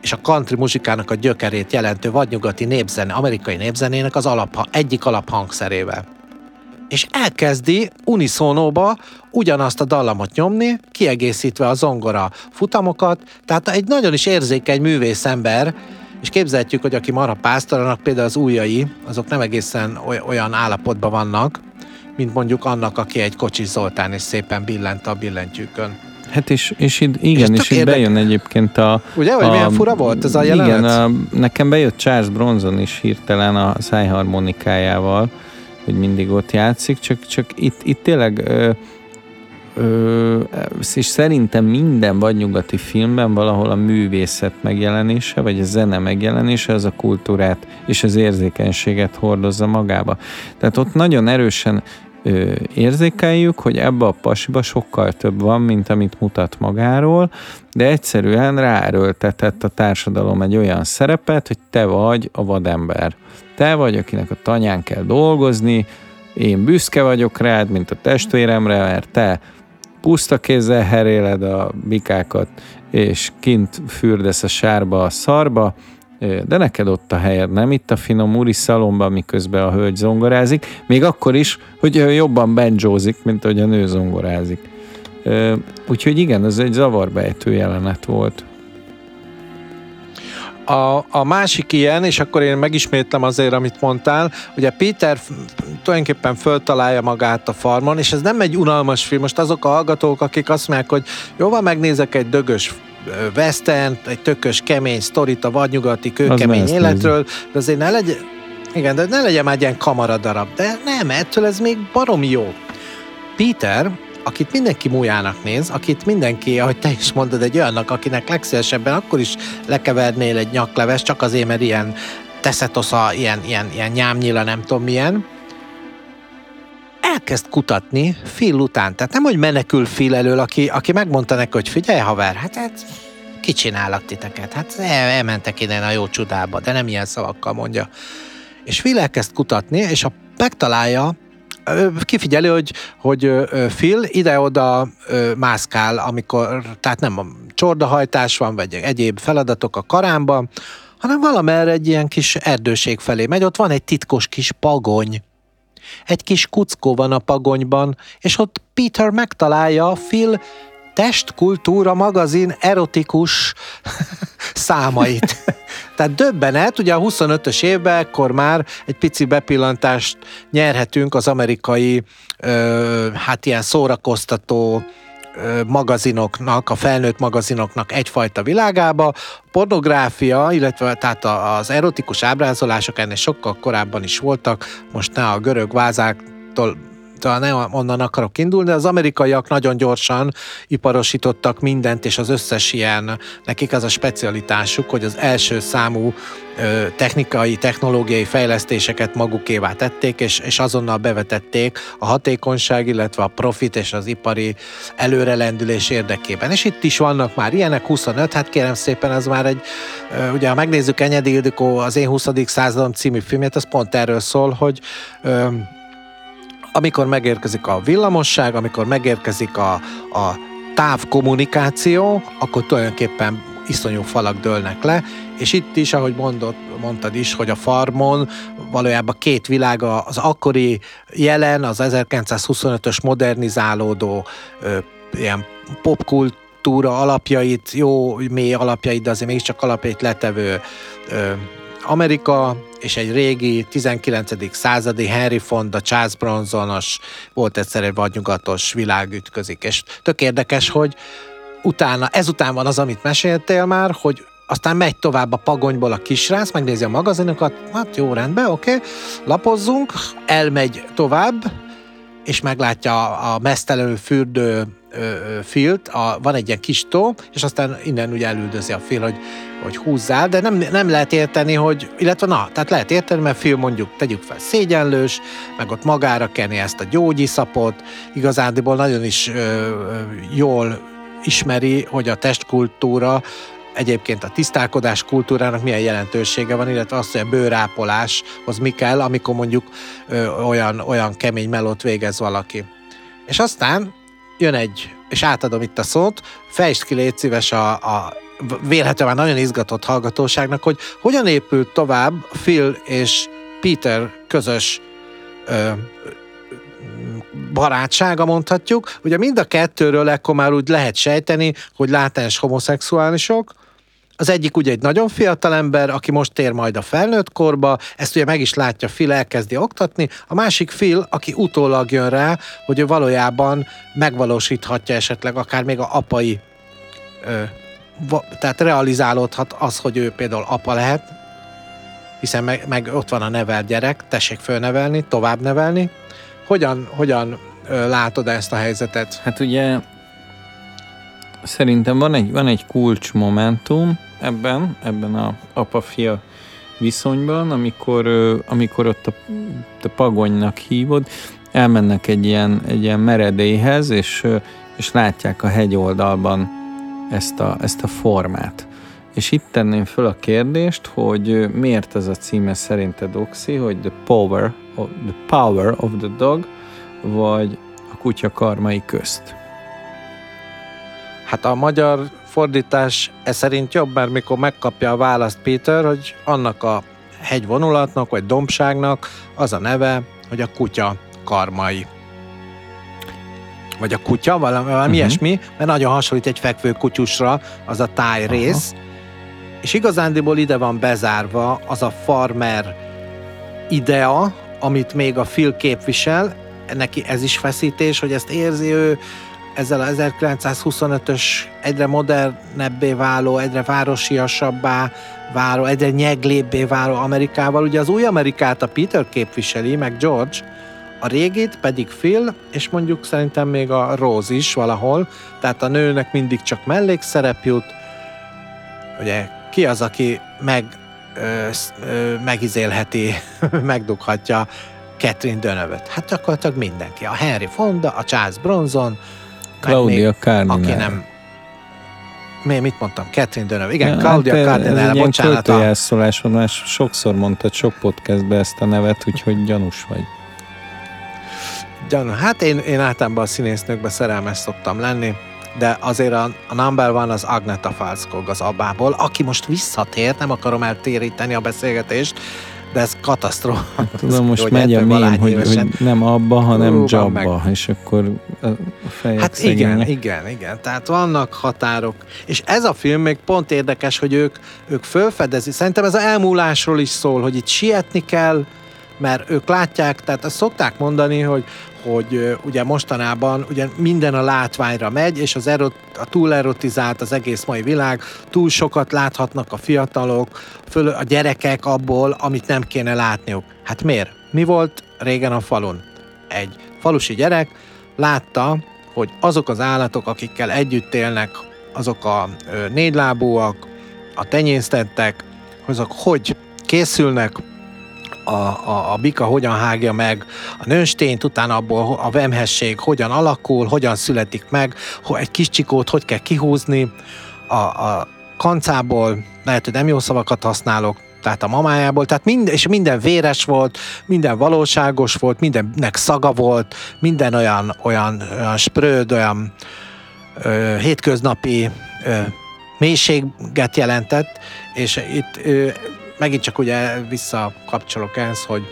és a country muzsikának a gyökerét jelentő vadnyugati népzene, amerikai népzenének az alap, egyik alaphangszerével és elkezdi uniszónóba ugyanazt a dallamot nyomni, kiegészítve a zongora futamokat, tehát egy nagyon is érzékeny művész ember, és képzeljük, hogy aki Mara Pásztoranak például az ujjai, azok nem egészen olyan állapotban vannak, mint mondjuk annak, aki egy Kocsis Zoltán és szépen billent a billentyűkön. Hát és, és itt, igen, és, és itt érdek... bejön egyébként a... Ugye, hogy a, milyen fura volt ez a jelenet? Igen, a, nekem bejött Charles Bronson is hirtelen a szájharmonikájával, hogy mindig ott játszik, csak, csak itt, itt tényleg ö, ö, és szerintem minden vadnyugati filmben valahol a művészet megjelenése, vagy a zene megjelenése az a kultúrát és az érzékenységet hordozza magába. Tehát ott nagyon erősen ö, érzékeljük, hogy ebbe a pasiba sokkal több van, mint amit mutat magáról, de egyszerűen ráerőltetett a társadalom egy olyan szerepet, hogy te vagy a vadember. Te vagy, akinek a tanyán kell dolgozni, én büszke vagyok rád, mint a testvéremre, mert te puszta kézzel heréled a bikákat, és kint fürdesz a sárba a szarba, de neked ott a helyed, nem itt a finom úri szalomban, miközben a hölgy zongorázik, még akkor is, hogy jobban benjózik, mint hogy a nő zongorázik. Úgyhogy igen, ez egy zavarbejtő jelenet volt. A, a másik ilyen, és akkor én megismétlem azért, amit mondtál, ugye Peter tulajdonképpen föltalálja magát a farmon, és ez nem egy unalmas film, most azok a hallgatók, akik azt mondják, hogy jó, van, megnézek egy dögös western, egy tökös, kemény sztorit a vadnyugati kőkemény életről, de azért ne legyen, igen, de ne legyen már egy ilyen kamaradarab, de nem, ettől ez még barom jó. Peter, akit mindenki mújának néz, akit mindenki, ahogy te is mondod, egy olyannak, akinek legszívesebben akkor is lekevernél egy nyakleves, csak azért, mert ilyen teszetosza, ilyen, ilyen, ilyen nyámnyila, nem tudom milyen, elkezd kutatni Phil után. Tehát nem, hogy menekül Phil elől, aki, aki megmondta neki, hogy figyelj haver, hát, hát kicsinálak titeket, hát el, elmentek innen a jó csodába, de nem ilyen szavakkal mondja. És Phil elkezd kutatni, és a megtalálja, kifigyeli, hogy, hogy Phil ide-oda mászkál, amikor, tehát nem a csordahajtás van, vagy egyéb feladatok a karámban, hanem valamerre egy ilyen kis erdőség felé megy, ott van egy titkos kis pagony, egy kis kuckó van a pagonyban, és ott Peter megtalálja Phil testkultúra magazin erotikus számait. Tehát döbbenet, ugye a 25-ös évben ekkor már egy pici bepillantást nyerhetünk az amerikai, ö, hát ilyen szórakoztató magazinoknak, a felnőtt magazinoknak egyfajta világába. A pornográfia, illetve tehát az erotikus ábrázolások ennél sokkal korábban is voltak, most ne a görög vázáktól talán nem onnan akarok indulni, de az amerikaiak nagyon gyorsan iparosítottak mindent, és az összes ilyen, nekik az a specialitásuk, hogy az első számú technikai, technológiai fejlesztéseket magukévá tették, és, és azonnal bevetették a hatékonyság, illetve a profit és az ipari előrelendülés érdekében. És itt is vannak már ilyenek, 25, hát kérem szépen, ez már egy, ugye ha megnézzük Enyedi Ildikó az Én 20. századom című filmét, az pont erről szól, hogy amikor megérkezik a villamosság, amikor megérkezik a, a távkommunikáció, akkor tulajdonképpen iszonyú falak dőlnek le, és itt is, ahogy mondott, mondtad is, hogy a farmon valójában két világa, az akkori jelen, az 1925-ös modernizálódó ilyen popkultúra alapjait, jó mély alapjait, de azért mégiscsak alapjait letevő ö, Amerika, és egy régi 19. századi Henry Fonda, Charles Bronsonos, volt egyszer egy vadnyugatos világ ütközik, és tök érdekes, hogy utána, ezután van az, amit meséltél már, hogy aztán megy tovább a pagonyból a kisrác, megnézi a magazinokat, hát jó, rendben, oké, okay. lapozzunk, elmegy tovább, és meglátja a mesztelenül fürdő filt, a, van egy ilyen kis tó, és aztán innen ugye elüldözi a fil, hogy, hogy húzzál, de nem, nem lehet érteni, hogy, illetve na, tehát lehet érteni, mert fil mondjuk tegyük fel szégyenlős, meg ott magára kenni ezt a gyógyiszapot, igazándiból nagyon is ö, jól ismeri, hogy a testkultúra egyébként a tisztálkodás kultúrának milyen jelentősége van, illetve az, hogy a bőrápoláshoz mi kell, amikor mondjuk ö, olyan, olyan kemény melót végez valaki. És aztán jön egy, és átadom itt a szót, fejtsd ki légy szíves a, a vélhetően nagyon izgatott hallgatóságnak, hogy hogyan épült tovább Phil és Peter közös ö, barátsága mondhatjuk. Ugye mind a kettőről ekkor már úgy lehet sejteni, hogy látens homoszexuálisok, az egyik ugye egy nagyon fiatal ember, aki most tér majd a felnőtt korba, ezt ugye meg is látja, Phil elkezdi oktatni, a másik Phil, aki utólag jön rá, hogy ő valójában megvalósíthatja esetleg akár még a apai, ö, tehát realizálódhat az, hogy ő például apa lehet, hiszen meg, meg ott van a nevelt gyerek, tessék fölnevelni, tovább nevelni. Hogyan, hogyan látod ezt a helyzetet? Hát ugye szerintem van egy, van egy kulcsmomentum ebben, ebben a apa-fia viszonyban, amikor, amikor ott a, a pagonynak hívod, elmennek egy ilyen, egy ilyen meredélyhez, és, és látják a hegyoldalban ezt a, ezt a formát. És itt tenném föl a kérdést, hogy miért ez a címe szerinted Oxy, hogy the power, of, the power of the dog, vagy a kutya karmai közt. Hát a magyar fordítás e szerint jobb, mert mikor megkapja a választ Peter, hogy annak a hegyvonulatnak, vagy dombságnak az a neve, hogy a kutya karmai. Vagy a kutya, valami, valami uh-huh. ilyesmi, mert nagyon hasonlít egy fekvő kutyusra, az a táj rész. Uh-huh. És igazándiból ide van bezárva az a farmer idea, amit még a Phil képvisel, neki ez is feszítés, hogy ezt érzi ő, ezzel a 1925-ös egyre modernebbé váló, egyre városiasabbá váló, egyre nyeglébbé váló Amerikával. Ugye az új Amerikát a Peter képviseli, meg George, a régit pedig Phil, és mondjuk szerintem még a Rose is valahol, tehát a nőnek mindig csak mellékszerep jut. Ugye ki az, aki meg, ö, ö, megizélheti, megdughatja Catherine Dönövöt? Hát gyakorlatilag mindenki. A Henry Fonda, a Charles Bronson, Claudia Cardinal. Aki nem... Mi, mit mondtam? Catherine Deneuve. Igen, ja, Claudia hát Cardinal, bocsánat. Ez sokszor mondtad sok podcastbe ezt a nevet, úgyhogy gyanús vagy. Gyanú. Hát én, én általában a színésznőkbe szerelmes szoktam lenni, de azért a, a number van az Agneta Falskog az abából, aki most visszatért, nem akarom eltéríteni a beszélgetést, de ez katasztrófa. Hát, tudom, most megy a mém, hogy, hogy nem abba, hanem Rúban jabba, meg. és akkor a fejek Hát igen, igen, igen. Tehát vannak határok. És ez a film még pont érdekes, hogy ők, ők fölfedezi. Szerintem ez a elmúlásról is szól, hogy itt sietni kell, mert ők látják, tehát azt szokták mondani, hogy hogy ugye mostanában ugye minden a látványra megy, és az erot, a túl erotizált az egész mai világ, túl sokat láthatnak a fiatalok, föl, a gyerekek abból, amit nem kéne látniuk. Hát miért? Mi volt régen a falun? Egy falusi gyerek látta, hogy azok az állatok, akikkel együtt élnek, azok a négylábúak, a tenyésztettek, azok hogy készülnek, a, a, a bika hogyan hágja meg a nőstényt, utána abból a vemhesség hogyan alakul, hogyan születik meg, egy kis csikót hogy kell kihúzni, a, a kancából, lehet, hogy nem jó szavakat használok, tehát a mamájából, tehát minden, és minden véres volt, minden valóságos volt, mindennek szaga volt, minden olyan, olyan, olyan spröd, olyan ö, hétköznapi ö, mélységet jelentett, és itt ö, megint csak ugye visszakapcsolok ehhez, hogy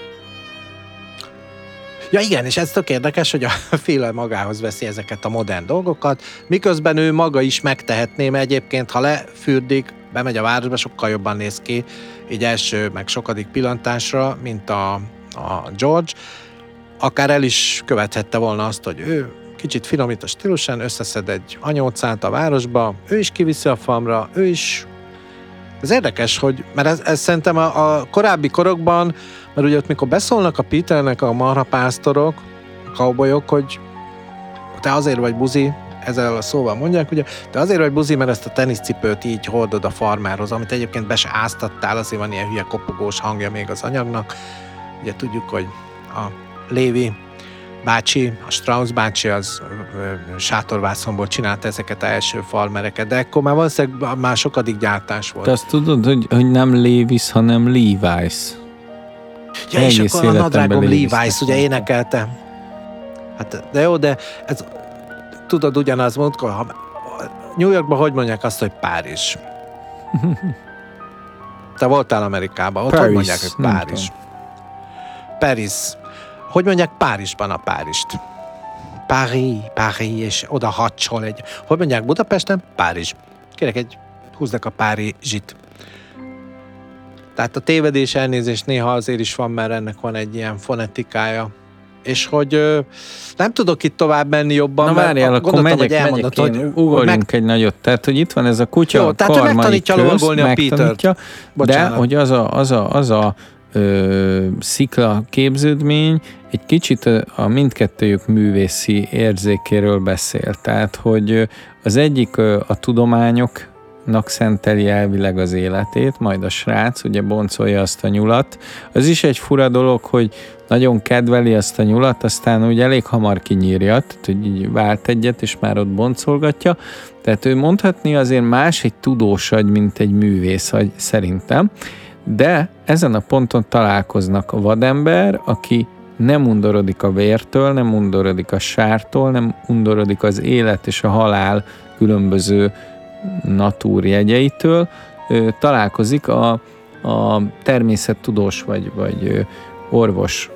Ja igen, és ez tök érdekes, hogy a féle magához veszi ezeket a modern dolgokat, miközben ő maga is megtehetné, mert egyébként, ha lefürdik, bemegy a városba, sokkal jobban néz ki, így első, meg sokadik pillantásra, mint a, a George. Akár el is követhette volna azt, hogy ő kicsit finomít a stílusán, összeszed egy anyócát a városba, ő is kiviszi a famra, ő is... Ez érdekes, hogy, mert ez, ez szerintem a, a korábbi korokban, mert ugye ott mikor beszólnak a Peternek a marhapásztorok, a cowboyok, hogy te azért vagy buzi, ezzel a szóval mondják, ugye, de azért vagy buzi, mert ezt a teniszcipőt így hordod a farmárhoz, amit egyébként be se áztattál, azért van ilyen hülye kopogós hangja még az anyagnak. Ugye tudjuk, hogy a Lévi bácsi, a Strauss bácsi az sátorvászonból csinálta ezeket a első falmereket, de akkor már valószínűleg már sokadik gyártás volt. Te azt tudod, hogy, hogy nem Levis, hanem Levi's. Ja, és akkor a nadrágom Levi's, ugye énekelte. Hát, de jó, de ez, tudod, ugyanaz mondjuk, ha New Yorkban hogy mondják azt, hogy Párizs? Te voltál Amerikában, ott Paris, hogy mondják, hogy Párizs? Paris. Hogy mondják Párizsban a Párizst? Paris, Paris, és oda hacsol egy... Hogy mondják Budapesten? Párizs. Kérek egy, húznak a Párizsit. Tehát a tévedés elnézés néha azért is van, mert ennek van egy ilyen fonetikája. És hogy nem tudok itt tovább menni jobban, Na várjál, akkor megyek, hogy megyek hogy ugorjunk meg... egy nagyot. Tehát, hogy itt van ez a kutya Jó, tehát ő megtanítja lovagolni a Peter-t. De, hogy az a, az a, az a ö, szikla képződmény egy kicsit a, mindkettőjük művészi érzékéről beszél. Tehát, hogy az egyik a tudományok szenteli elvileg az életét, majd a srác ugye boncolja azt a nyulat. Az is egy fura dolog, hogy nagyon kedveli azt a nyulat, aztán úgy elég hamar kinyírja, tehát hogy így vált egyet, és már ott boncolgatja. Tehát ő mondhatni azért más egy tudós agy, mint egy művész agy, szerintem. De ezen a ponton találkoznak a vadember, aki nem undorodik a vértől, nem undorodik a sártól, nem undorodik az élet és a halál különböző natúrjegyeitől, találkozik a, a természettudós vagy, vagy orvos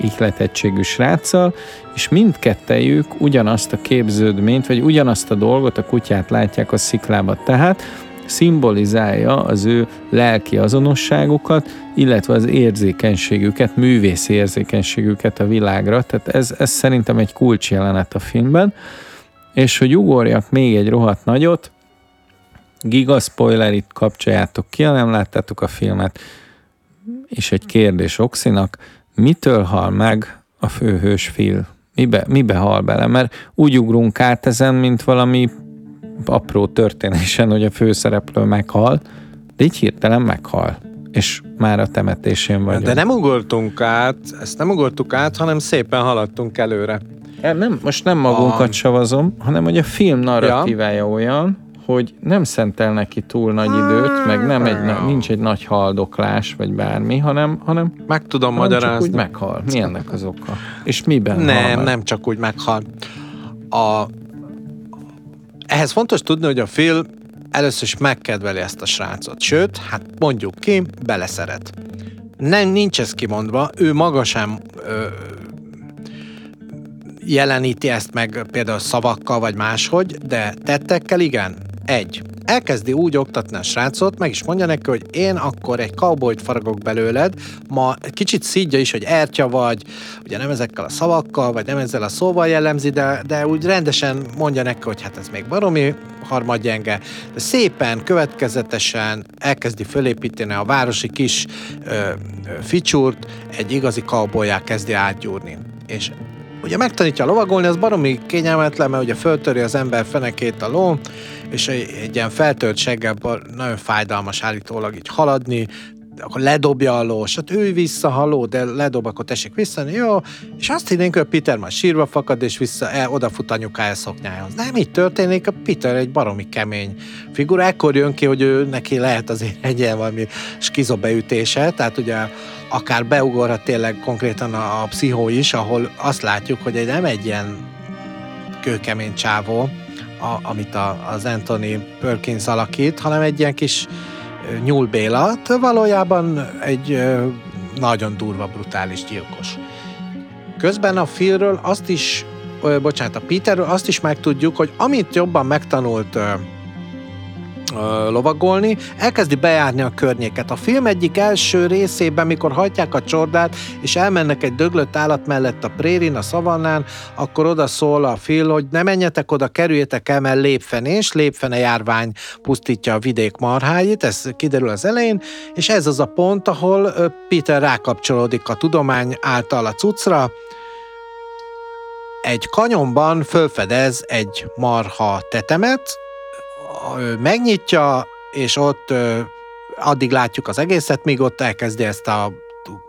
ihletettségű sráccal, és mindkettejük ugyanazt a képződményt, vagy ugyanazt a dolgot, a kutyát látják a sziklába. Tehát szimbolizálja az ő lelki azonosságukat, illetve az érzékenységüket, művész érzékenységüket a világra. Tehát ez, ez szerintem egy kulcsjelenet a filmben. És hogy ugorjak még egy rohadt nagyot, giga spoiler, itt kapcsoljátok ki, ha nem láttátok a filmet, és egy kérdés Oxinak, mitől hal meg a főhős Phil? Mibe, mibe hal bele? Mert úgy ugrunk át ezen, mint valami apró történésen, hogy a főszereplő meghal, de így hirtelen meghal és már a temetésén vagyunk. De nem ugortunk át, ezt nem ugortuk át, hanem szépen haladtunk előre. Nem, most nem magunkat a... savazom, hanem hogy a film narratívája ja. olyan, hogy nem szentel neki túl nagy időt, meg nem egy, nincs egy nagy haldoklás, vagy bármi, hanem, hanem meg tudom hanem magyarázni. Csak úgy meghal. Mi ennek az oka? És miben Nem, hal nem csak úgy meghal. A, ehhez fontos tudni, hogy a film először is megkedveli ezt a srácot. Sőt, hát mondjuk ki, beleszeret. Nem, nincs ez kimondva, ő maga sem ö, jeleníti ezt meg például szavakkal vagy máshogy, de tettekkel igen. Egy. Elkezdi úgy oktatni a srácot, meg is mondja neki, hogy én akkor egy cowboyt faragok belőled, ma kicsit szídja is, hogy ertya vagy, ugye nem ezekkel a szavakkal, vagy nem ezzel a szóval jellemzi, de, de úgy rendesen mondja neki, hogy hát ez még baromi harmadgyenge, de szépen, következetesen elkezdi fölépíteni a városi kis ö, ö, ficsúrt, egy igazi cowboyá kezdi átgyúrni. És ugye megtanítja lovagolni, az baromi kényelmetlen, mert ugye föltöri az ember fenekét a ló, és egy, egy ilyen feltört seggel nagyon fájdalmas állítólag így haladni, akkor ledobja a lós, hát ülj vissza, haló, de ledob, akkor tessék vissza, jó, és azt hinnénk, hogy Peter majd sírva fakad, és vissza, el, odafut anyukája szoknyájához. Nem így történik, a Peter egy baromi kemény figura, ekkor jön ki, hogy ő neki lehet azért egy ilyen valami skizobeütése, tehát ugye akár beugorhat tényleg konkrétan a, a pszichó is, ahol azt látjuk, hogy egy, nem egy ilyen kőkemény csávó, a, amit a, az Anthony Perkins alakít, hanem egy ilyen kis nyúlbélat, valójában egy nagyon durva, brutális gyilkos. Közben a Philről azt is, bocsánat, a Peterről azt is megtudjuk, hogy amit jobban megtanult ö, lovagolni, elkezdi bejárni a környéket. A film egyik első részében, mikor hajtják a csordát, és elmennek egy döglött állat mellett a prérin, a szavannán, akkor oda szól a Phil, hogy ne menjetek oda, kerüljetek el, mert lépfenés, lépfene járvány pusztítja a vidék marháit, ez kiderül az elején, és ez az a pont, ahol Peter rákapcsolódik a tudomány által a cuccra, egy kanyonban fölfedez egy marha tetemet, ö, megnyitja, és ott addig látjuk az egészet, míg ott elkezdi ezt a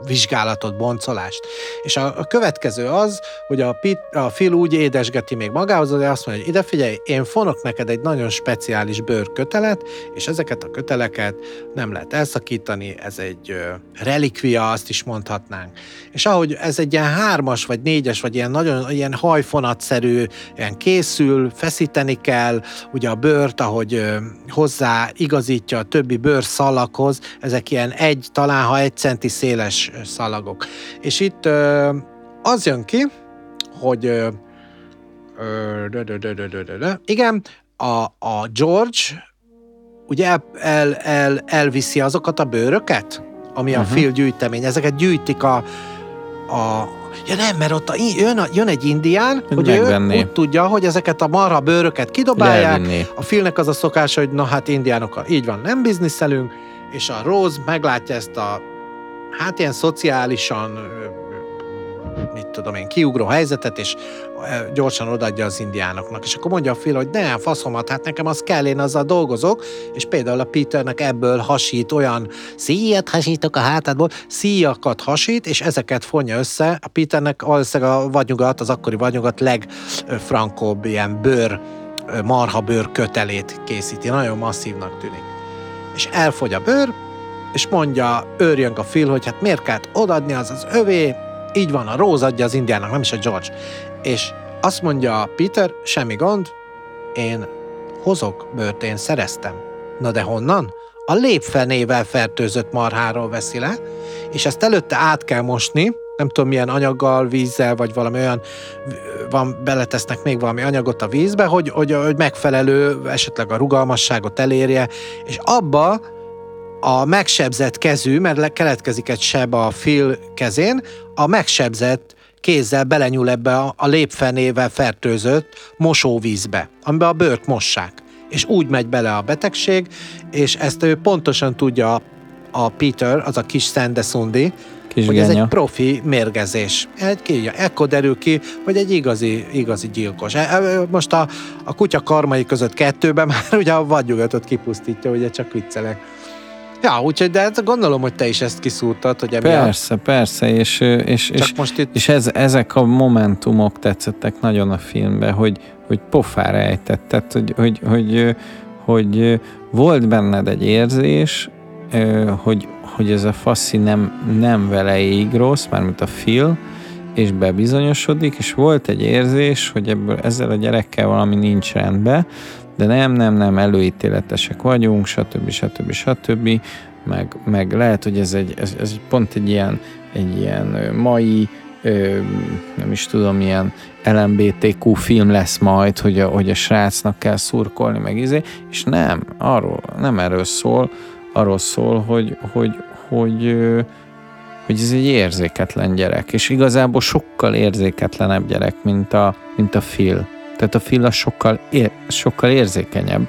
vizsgálatot, boncolást. És a, a következő az, hogy a, Pit, a Phil úgy édesgeti még magához, hogy azt mondja, hogy ide figyelj, én fonok neked egy nagyon speciális bőrkötelet, és ezeket a köteleket nem lehet elszakítani, ez egy ö, relikvia, azt is mondhatnánk. És ahogy ez egy ilyen hármas, vagy négyes, vagy ilyen nagyon ilyen hajfonatszerű, ilyen készül, feszíteni kell, ugye a bőrt, ahogy ö, hozzá igazítja a többi bőrszalakhoz, ezek ilyen egy, talán ha egy centi széles szalagok. És itt az jön ki, hogy igen, a, a George ugye el, el, el, elviszi azokat a bőröket, ami a Mhm. Phil gyűjtemény, ezeket gyűjtik a, a Ja nem, mert ott a, jön, a, jön egy indián, Hogy hogy ő úgy tudja, hogy ezeket a marha bőröket kidobálják, Elvinné. a Philnek az a szokása, hogy na hát indiánokkal így van, nem bizniszelünk, és a Rose meglátja ezt a hát ilyen szociálisan mit tudom én, kiugró helyzetet, és gyorsan odaadja az indiánoknak. És akkor mondja a Phil, hogy ne, faszomat, hát nekem az kell, én azzal dolgozok, és például a Peternek ebből hasít olyan szíjat hasítok a hátadból, szíjakat hasít, és ezeket fonja össze. A Peternek valószínűleg a vadnyugat, az akkori vadnyugat legfrankóbb ilyen bőr, ö, marha bőr kötelét készíti. Nagyon masszívnak tűnik. És elfogy a bőr, és mondja, őrjönk a Phil, hogy hát miért kellett odaadni, az az övé, így van, a Rose adja az indiának, nem is a George. És azt mondja Peter, semmi gond, én hozok bőrt, én szereztem. Na de honnan? A lépfenével fertőzött marháról veszi le, és ezt előtte át kell mosni, nem tudom milyen anyaggal, vízzel, vagy valami olyan, van, beletesznek még valami anyagot a vízbe, hogy, hogy, hogy megfelelő, esetleg a rugalmasságot elérje, és abba a megsebzett kezű, mert le- keletkezik egy seb a Phil kezén, a megsebzett kézzel belenyúl ebbe a, a lépfenével fertőzött mosóvízbe, amiben a bőrt mossák. És úgy megy bele a betegség, és ezt ő pontosan tudja a Peter, az a kis Szendesundi, Kis hogy ez genya. egy profi mérgezés. Egy, ki, ekkor derül ki, hogy egy igazi, igazi gyilkos. E- e- Most a, a kutya karmai között kettőben már ugye a vadnyugatot kipusztítja, ugye csak viccelek. Ja, úgyhogy, de hát gondolom, hogy te is ezt kiszúrtad, hogy emiatt. Persze, persze, és, és, és, most itt és ez, ezek a momentumok tetszettek nagyon a filmbe, hogy, hogy pofára ejtetted, hogy, hogy, hogy, hogy volt benned egy érzés, hogy, hogy ez a faszi nem, nem vele ég rossz, mármint a Phil, és bebizonyosodik, és volt egy érzés, hogy ebből ezzel a gyerekkel valami nincs rendben, de nem, nem, nem, előítéletesek vagyunk, stb. stb. stb. Meg, meg lehet, hogy ez egy, ez, ez pont egy ilyen, egy ilyen mai, ö, nem is tudom, ilyen LMBTQ film lesz majd, hogy a, hogy a srácnak kell szurkolni, meg izé, és nem, arról, nem erről szól, arról szól, hogy, hogy, hogy, hogy ez egy érzéketlen gyerek, és igazából sokkal érzéketlenebb gyerek, mint a, mint a Phil. Tehát a az sokkal, ér, sokkal érzékenyebb,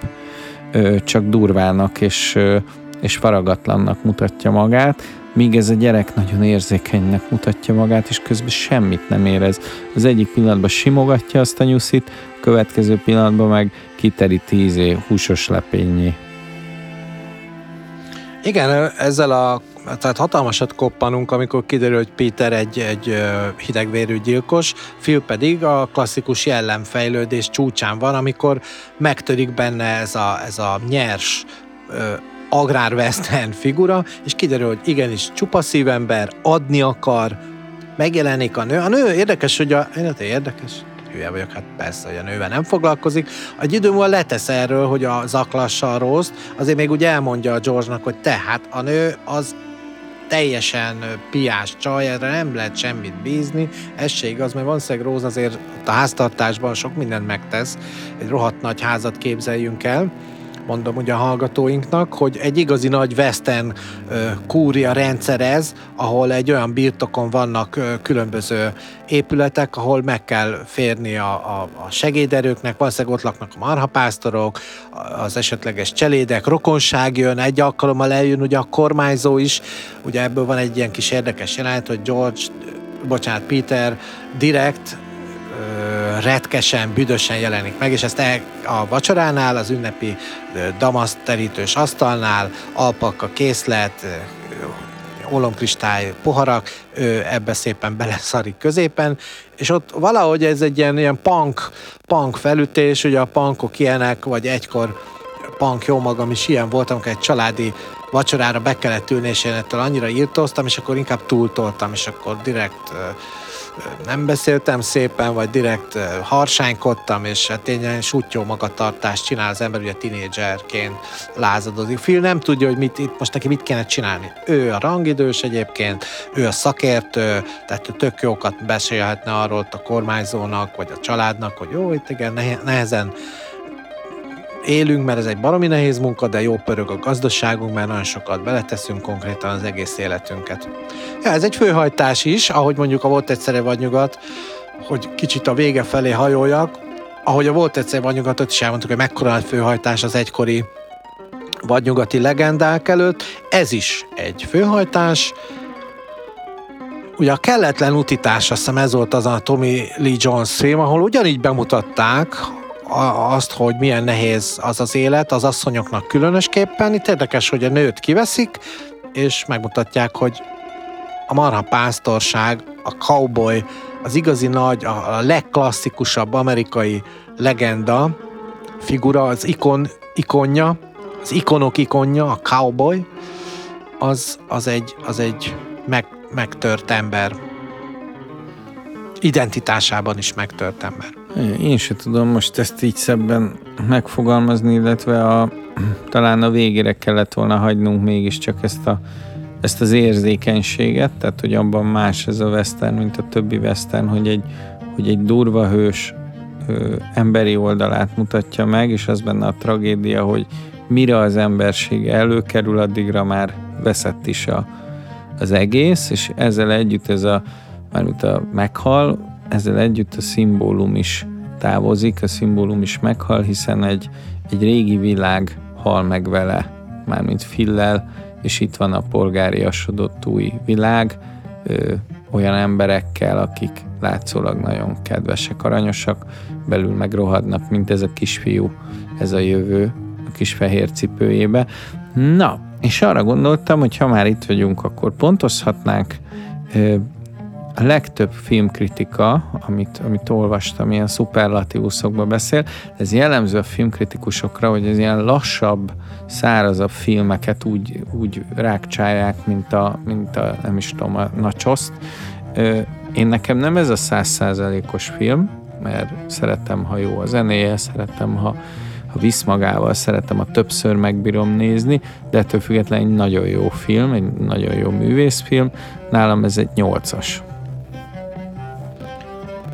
ö, csak durvának és, ö, és faragatlannak mutatja magát, míg ez a gyerek nagyon érzékenynek mutatja magát, és közben semmit nem érez. Az egyik pillanatban simogatja azt a nyuszit, a következő pillanatban meg kiteríti ízé húsos lepényé. Igen, ezzel a tehát hatalmasat koppanunk, amikor kiderül, hogy Peter egy, egy hidegvérű gyilkos, Phil pedig a klasszikus jellemfejlődés csúcsán van, amikor megtörik benne ez a, ez a nyers ö, agrárwestern figura, és kiderül, hogy igenis csupa szívember, adni akar, megjelenik a nő. A nő érdekes, hogy a... Hát érdekes, hülye vagyok, hát persze, hogy a nővel nem foglalkozik. Egy idő múlva letesz erről, hogy a zaklassa a rossz, azért még úgy elmondja a George-nak, hogy te, hát a nő az teljesen piás csaj, erre nem lehet semmit bízni. Ez se igaz, mert valószínűleg Róz azért a háztartásban sok mindent megtesz. Egy rohadt nagy házat képzeljünk el mondom ugye a hallgatóinknak, hogy egy igazi nagy western kúria rendszer ez, ahol egy olyan birtokon vannak különböző épületek, ahol meg kell férni a, a, a segéderőknek, valószínűleg ott laknak a marhapásztorok, az esetleges cselédek, rokonság jön, egy alkalommal eljön ugye a kormányzó is, ugye ebből van egy ilyen kis érdekes jelenet, hogy George, bocsánat, Peter direkt retkesen, büdösen jelenik meg, és ezt el, a vacsoránál, az ünnepi damaszt terítős asztalnál, alpaka készlet, olomkristály poharak, ő ebbe szépen beleszarik középen, és ott valahogy ez egy ilyen, ilyen punk, punk felütés, ugye a punkok ilyenek, vagy egykor punk jó magam is ilyen voltam, amikor egy családi vacsorára be kellett ülni, és én ettől annyira írtóztam, és akkor inkább túltoltam, és akkor direkt nem beszéltem szépen, vagy direkt harsánykodtam, és hát ilyen sutyó magatartást csinál az ember, ugye tinédzserként lázadozik. Phil nem tudja, hogy mit, itt most neki mit kéne csinálni. Ő a rangidős egyébként, ő a szakértő, tehát ő tök jókat beszélhetne arról a kormányzónak, vagy a családnak, hogy jó, itt igen, nehezen élünk, mert ez egy baromi nehéz munka, de jó pörög a gazdaságunk, mert nagyon sokat beleteszünk konkrétan az egész életünket. Ja, ez egy főhajtás is, ahogy mondjuk a volt egyszerre vagy nyugat, hogy kicsit a vége felé hajoljak, ahogy a volt egyszer vagy nyugatot is elmondtuk, hogy mekkora nagy főhajtás az egykori vadnyugati legendák előtt. Ez is egy főhajtás. Ugye a kelletlen utitás, azt hiszem ez volt az a Tommy Lee Jones film, ahol ugyanígy bemutatták, azt, hogy milyen nehéz az az élet, az asszonyoknak különösképpen. Itt érdekes, hogy a nőt kiveszik, és megmutatják, hogy a marha pásztorság, a cowboy, az igazi nagy, a legklasszikusabb amerikai legenda, figura, az ikon, ikonja, az ikonok ikonja, a cowboy, az, az egy, az egy meg, megtört ember. Identitásában is megtört ember. Én se tudom most ezt így szebben megfogalmazni, illetve a, talán a végére kellett volna hagynunk mégiscsak ezt, a, ezt az érzékenységet, tehát hogy abban más ez a western, mint a többi western, hogy egy, hogy egy durva hős ö, emberi oldalát mutatja meg, és az benne a tragédia, hogy mire az emberség előkerül, addigra már veszett is a, az egész, és ezzel együtt ez a, mármint a meghal, ezzel együtt a szimbólum is távozik, a szimbólum is meghal, hiszen egy, egy régi világ hal meg vele, mármint Fillel, és itt van a polgáriasodott új világ, ö, olyan emberekkel, akik látszólag nagyon kedvesek, aranyosak, belül meg rohadnak, mint ez a kisfiú, ez a jövő a kis fehér cipőjébe. Na, és arra gondoltam, hogy ha már itt vagyunk, akkor pontozhatnánk a legtöbb filmkritika, amit, amit olvastam, ilyen szuperlatívuszokba beszél, ez jellemző a filmkritikusokra, hogy ez ilyen lassabb, szárazabb filmeket úgy, úgy rákcsálják, mint a, mint a nem is tudom, a nacsoszt. Én nekem nem ez a százszázalékos film, mert szeretem, ha jó a zenéje, szeretem, ha, ha visz magával, szeretem, ha többször megbírom nézni, de ettől függetlenül egy nagyon jó film, egy nagyon jó művészfilm. Nálam ez egy nyolcas.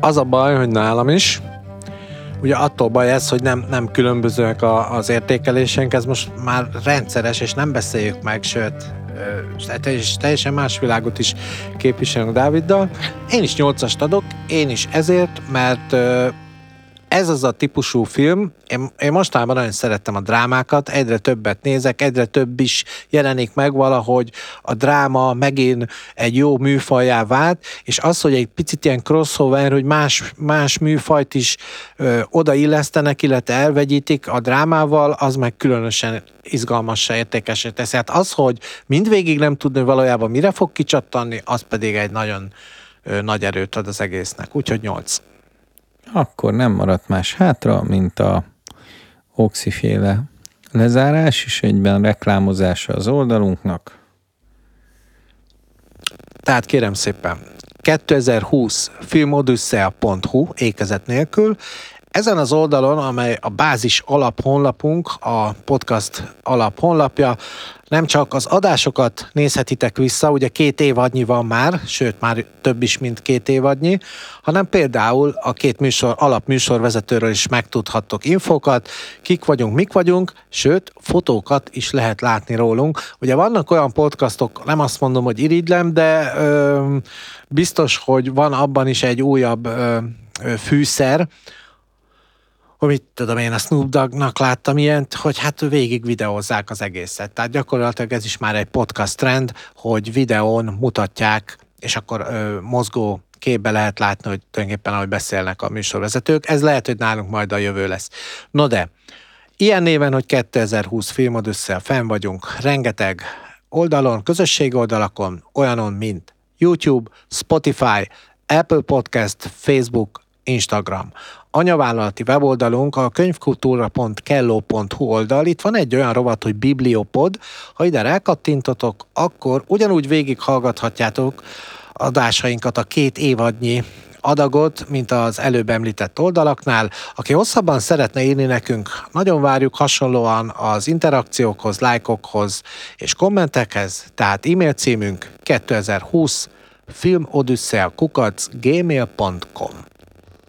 Az a baj, hogy nálam is, ugye attól baj ez, hogy nem, nem különbözőek a, az értékelésénk, ez most már rendszeres, és nem beszéljük meg, sőt, és teljesen más világot is képviselünk Dáviddal. Én is nyolcast adok, én is ezért, mert ez az a típusú film, én, én mostanában nagyon szerettem a drámákat, egyre többet nézek, egyre több is jelenik meg valahogy, a dráma megint egy jó műfajá vált, és az, hogy egy picit ilyen crossover, hogy más, más műfajt is ö, odaillesztenek, illetve elvegyítik a drámával, az meg különösen izgalmassá, értékesé teszi. Hát az, hogy mindvégig nem tudni valójában mire fog kicsattanni, az pedig egy nagyon ö, nagy erőt ad az egésznek. Úgyhogy nyolc akkor nem maradt más hátra, mint a oxiféle lezárás, és egyben reklámozása az oldalunknak. Tehát kérem szépen, 2020 filmodyssea.hu ékezet nélkül, ezen az oldalon, amely a bázis alap honlapunk, a podcast alap honlapja, nem csak az adásokat nézhetitek vissza, ugye két évadnyi van már, sőt már több is, mint két évadnyi, hanem például a két műsor, alapműsorvezetőről is megtudhattok infokat, kik vagyunk, mik vagyunk, sőt, fotókat is lehet látni rólunk. Ugye vannak olyan podcastok, nem azt mondom, hogy irigylem, de ö, biztos, hogy van abban is egy újabb ö, fűszer, hogy mit tudom én, a Snoop Doggnak láttam ilyent, hogy hát végig videózzák az egészet. Tehát gyakorlatilag ez is már egy podcast trend, hogy videón mutatják, és akkor ö, mozgó képbe lehet látni, hogy tulajdonképpen ahogy beszélnek a műsorvezetők. Ez lehet, hogy nálunk majd a jövő lesz. No de, ilyen néven, hogy 2020 filmod össze, fenn vagyunk rengeteg oldalon, közösség oldalakon, olyanon, mint YouTube, Spotify, Apple Podcast, Facebook, Instagram anyavállalati weboldalunk a könyvkultúra.kelló.hu oldal. Itt van egy olyan rovat, hogy Bibliopod. Ha ide rákattintotok, akkor ugyanúgy végighallgathatjátok adásainkat a két évadnyi adagot, mint az előbb említett oldalaknál. Aki hosszabban szeretne írni nekünk, nagyon várjuk hasonlóan az interakciókhoz, lájkokhoz és kommentekhez, tehát e-mail címünk 2020 filmodyssea kukac gmail.com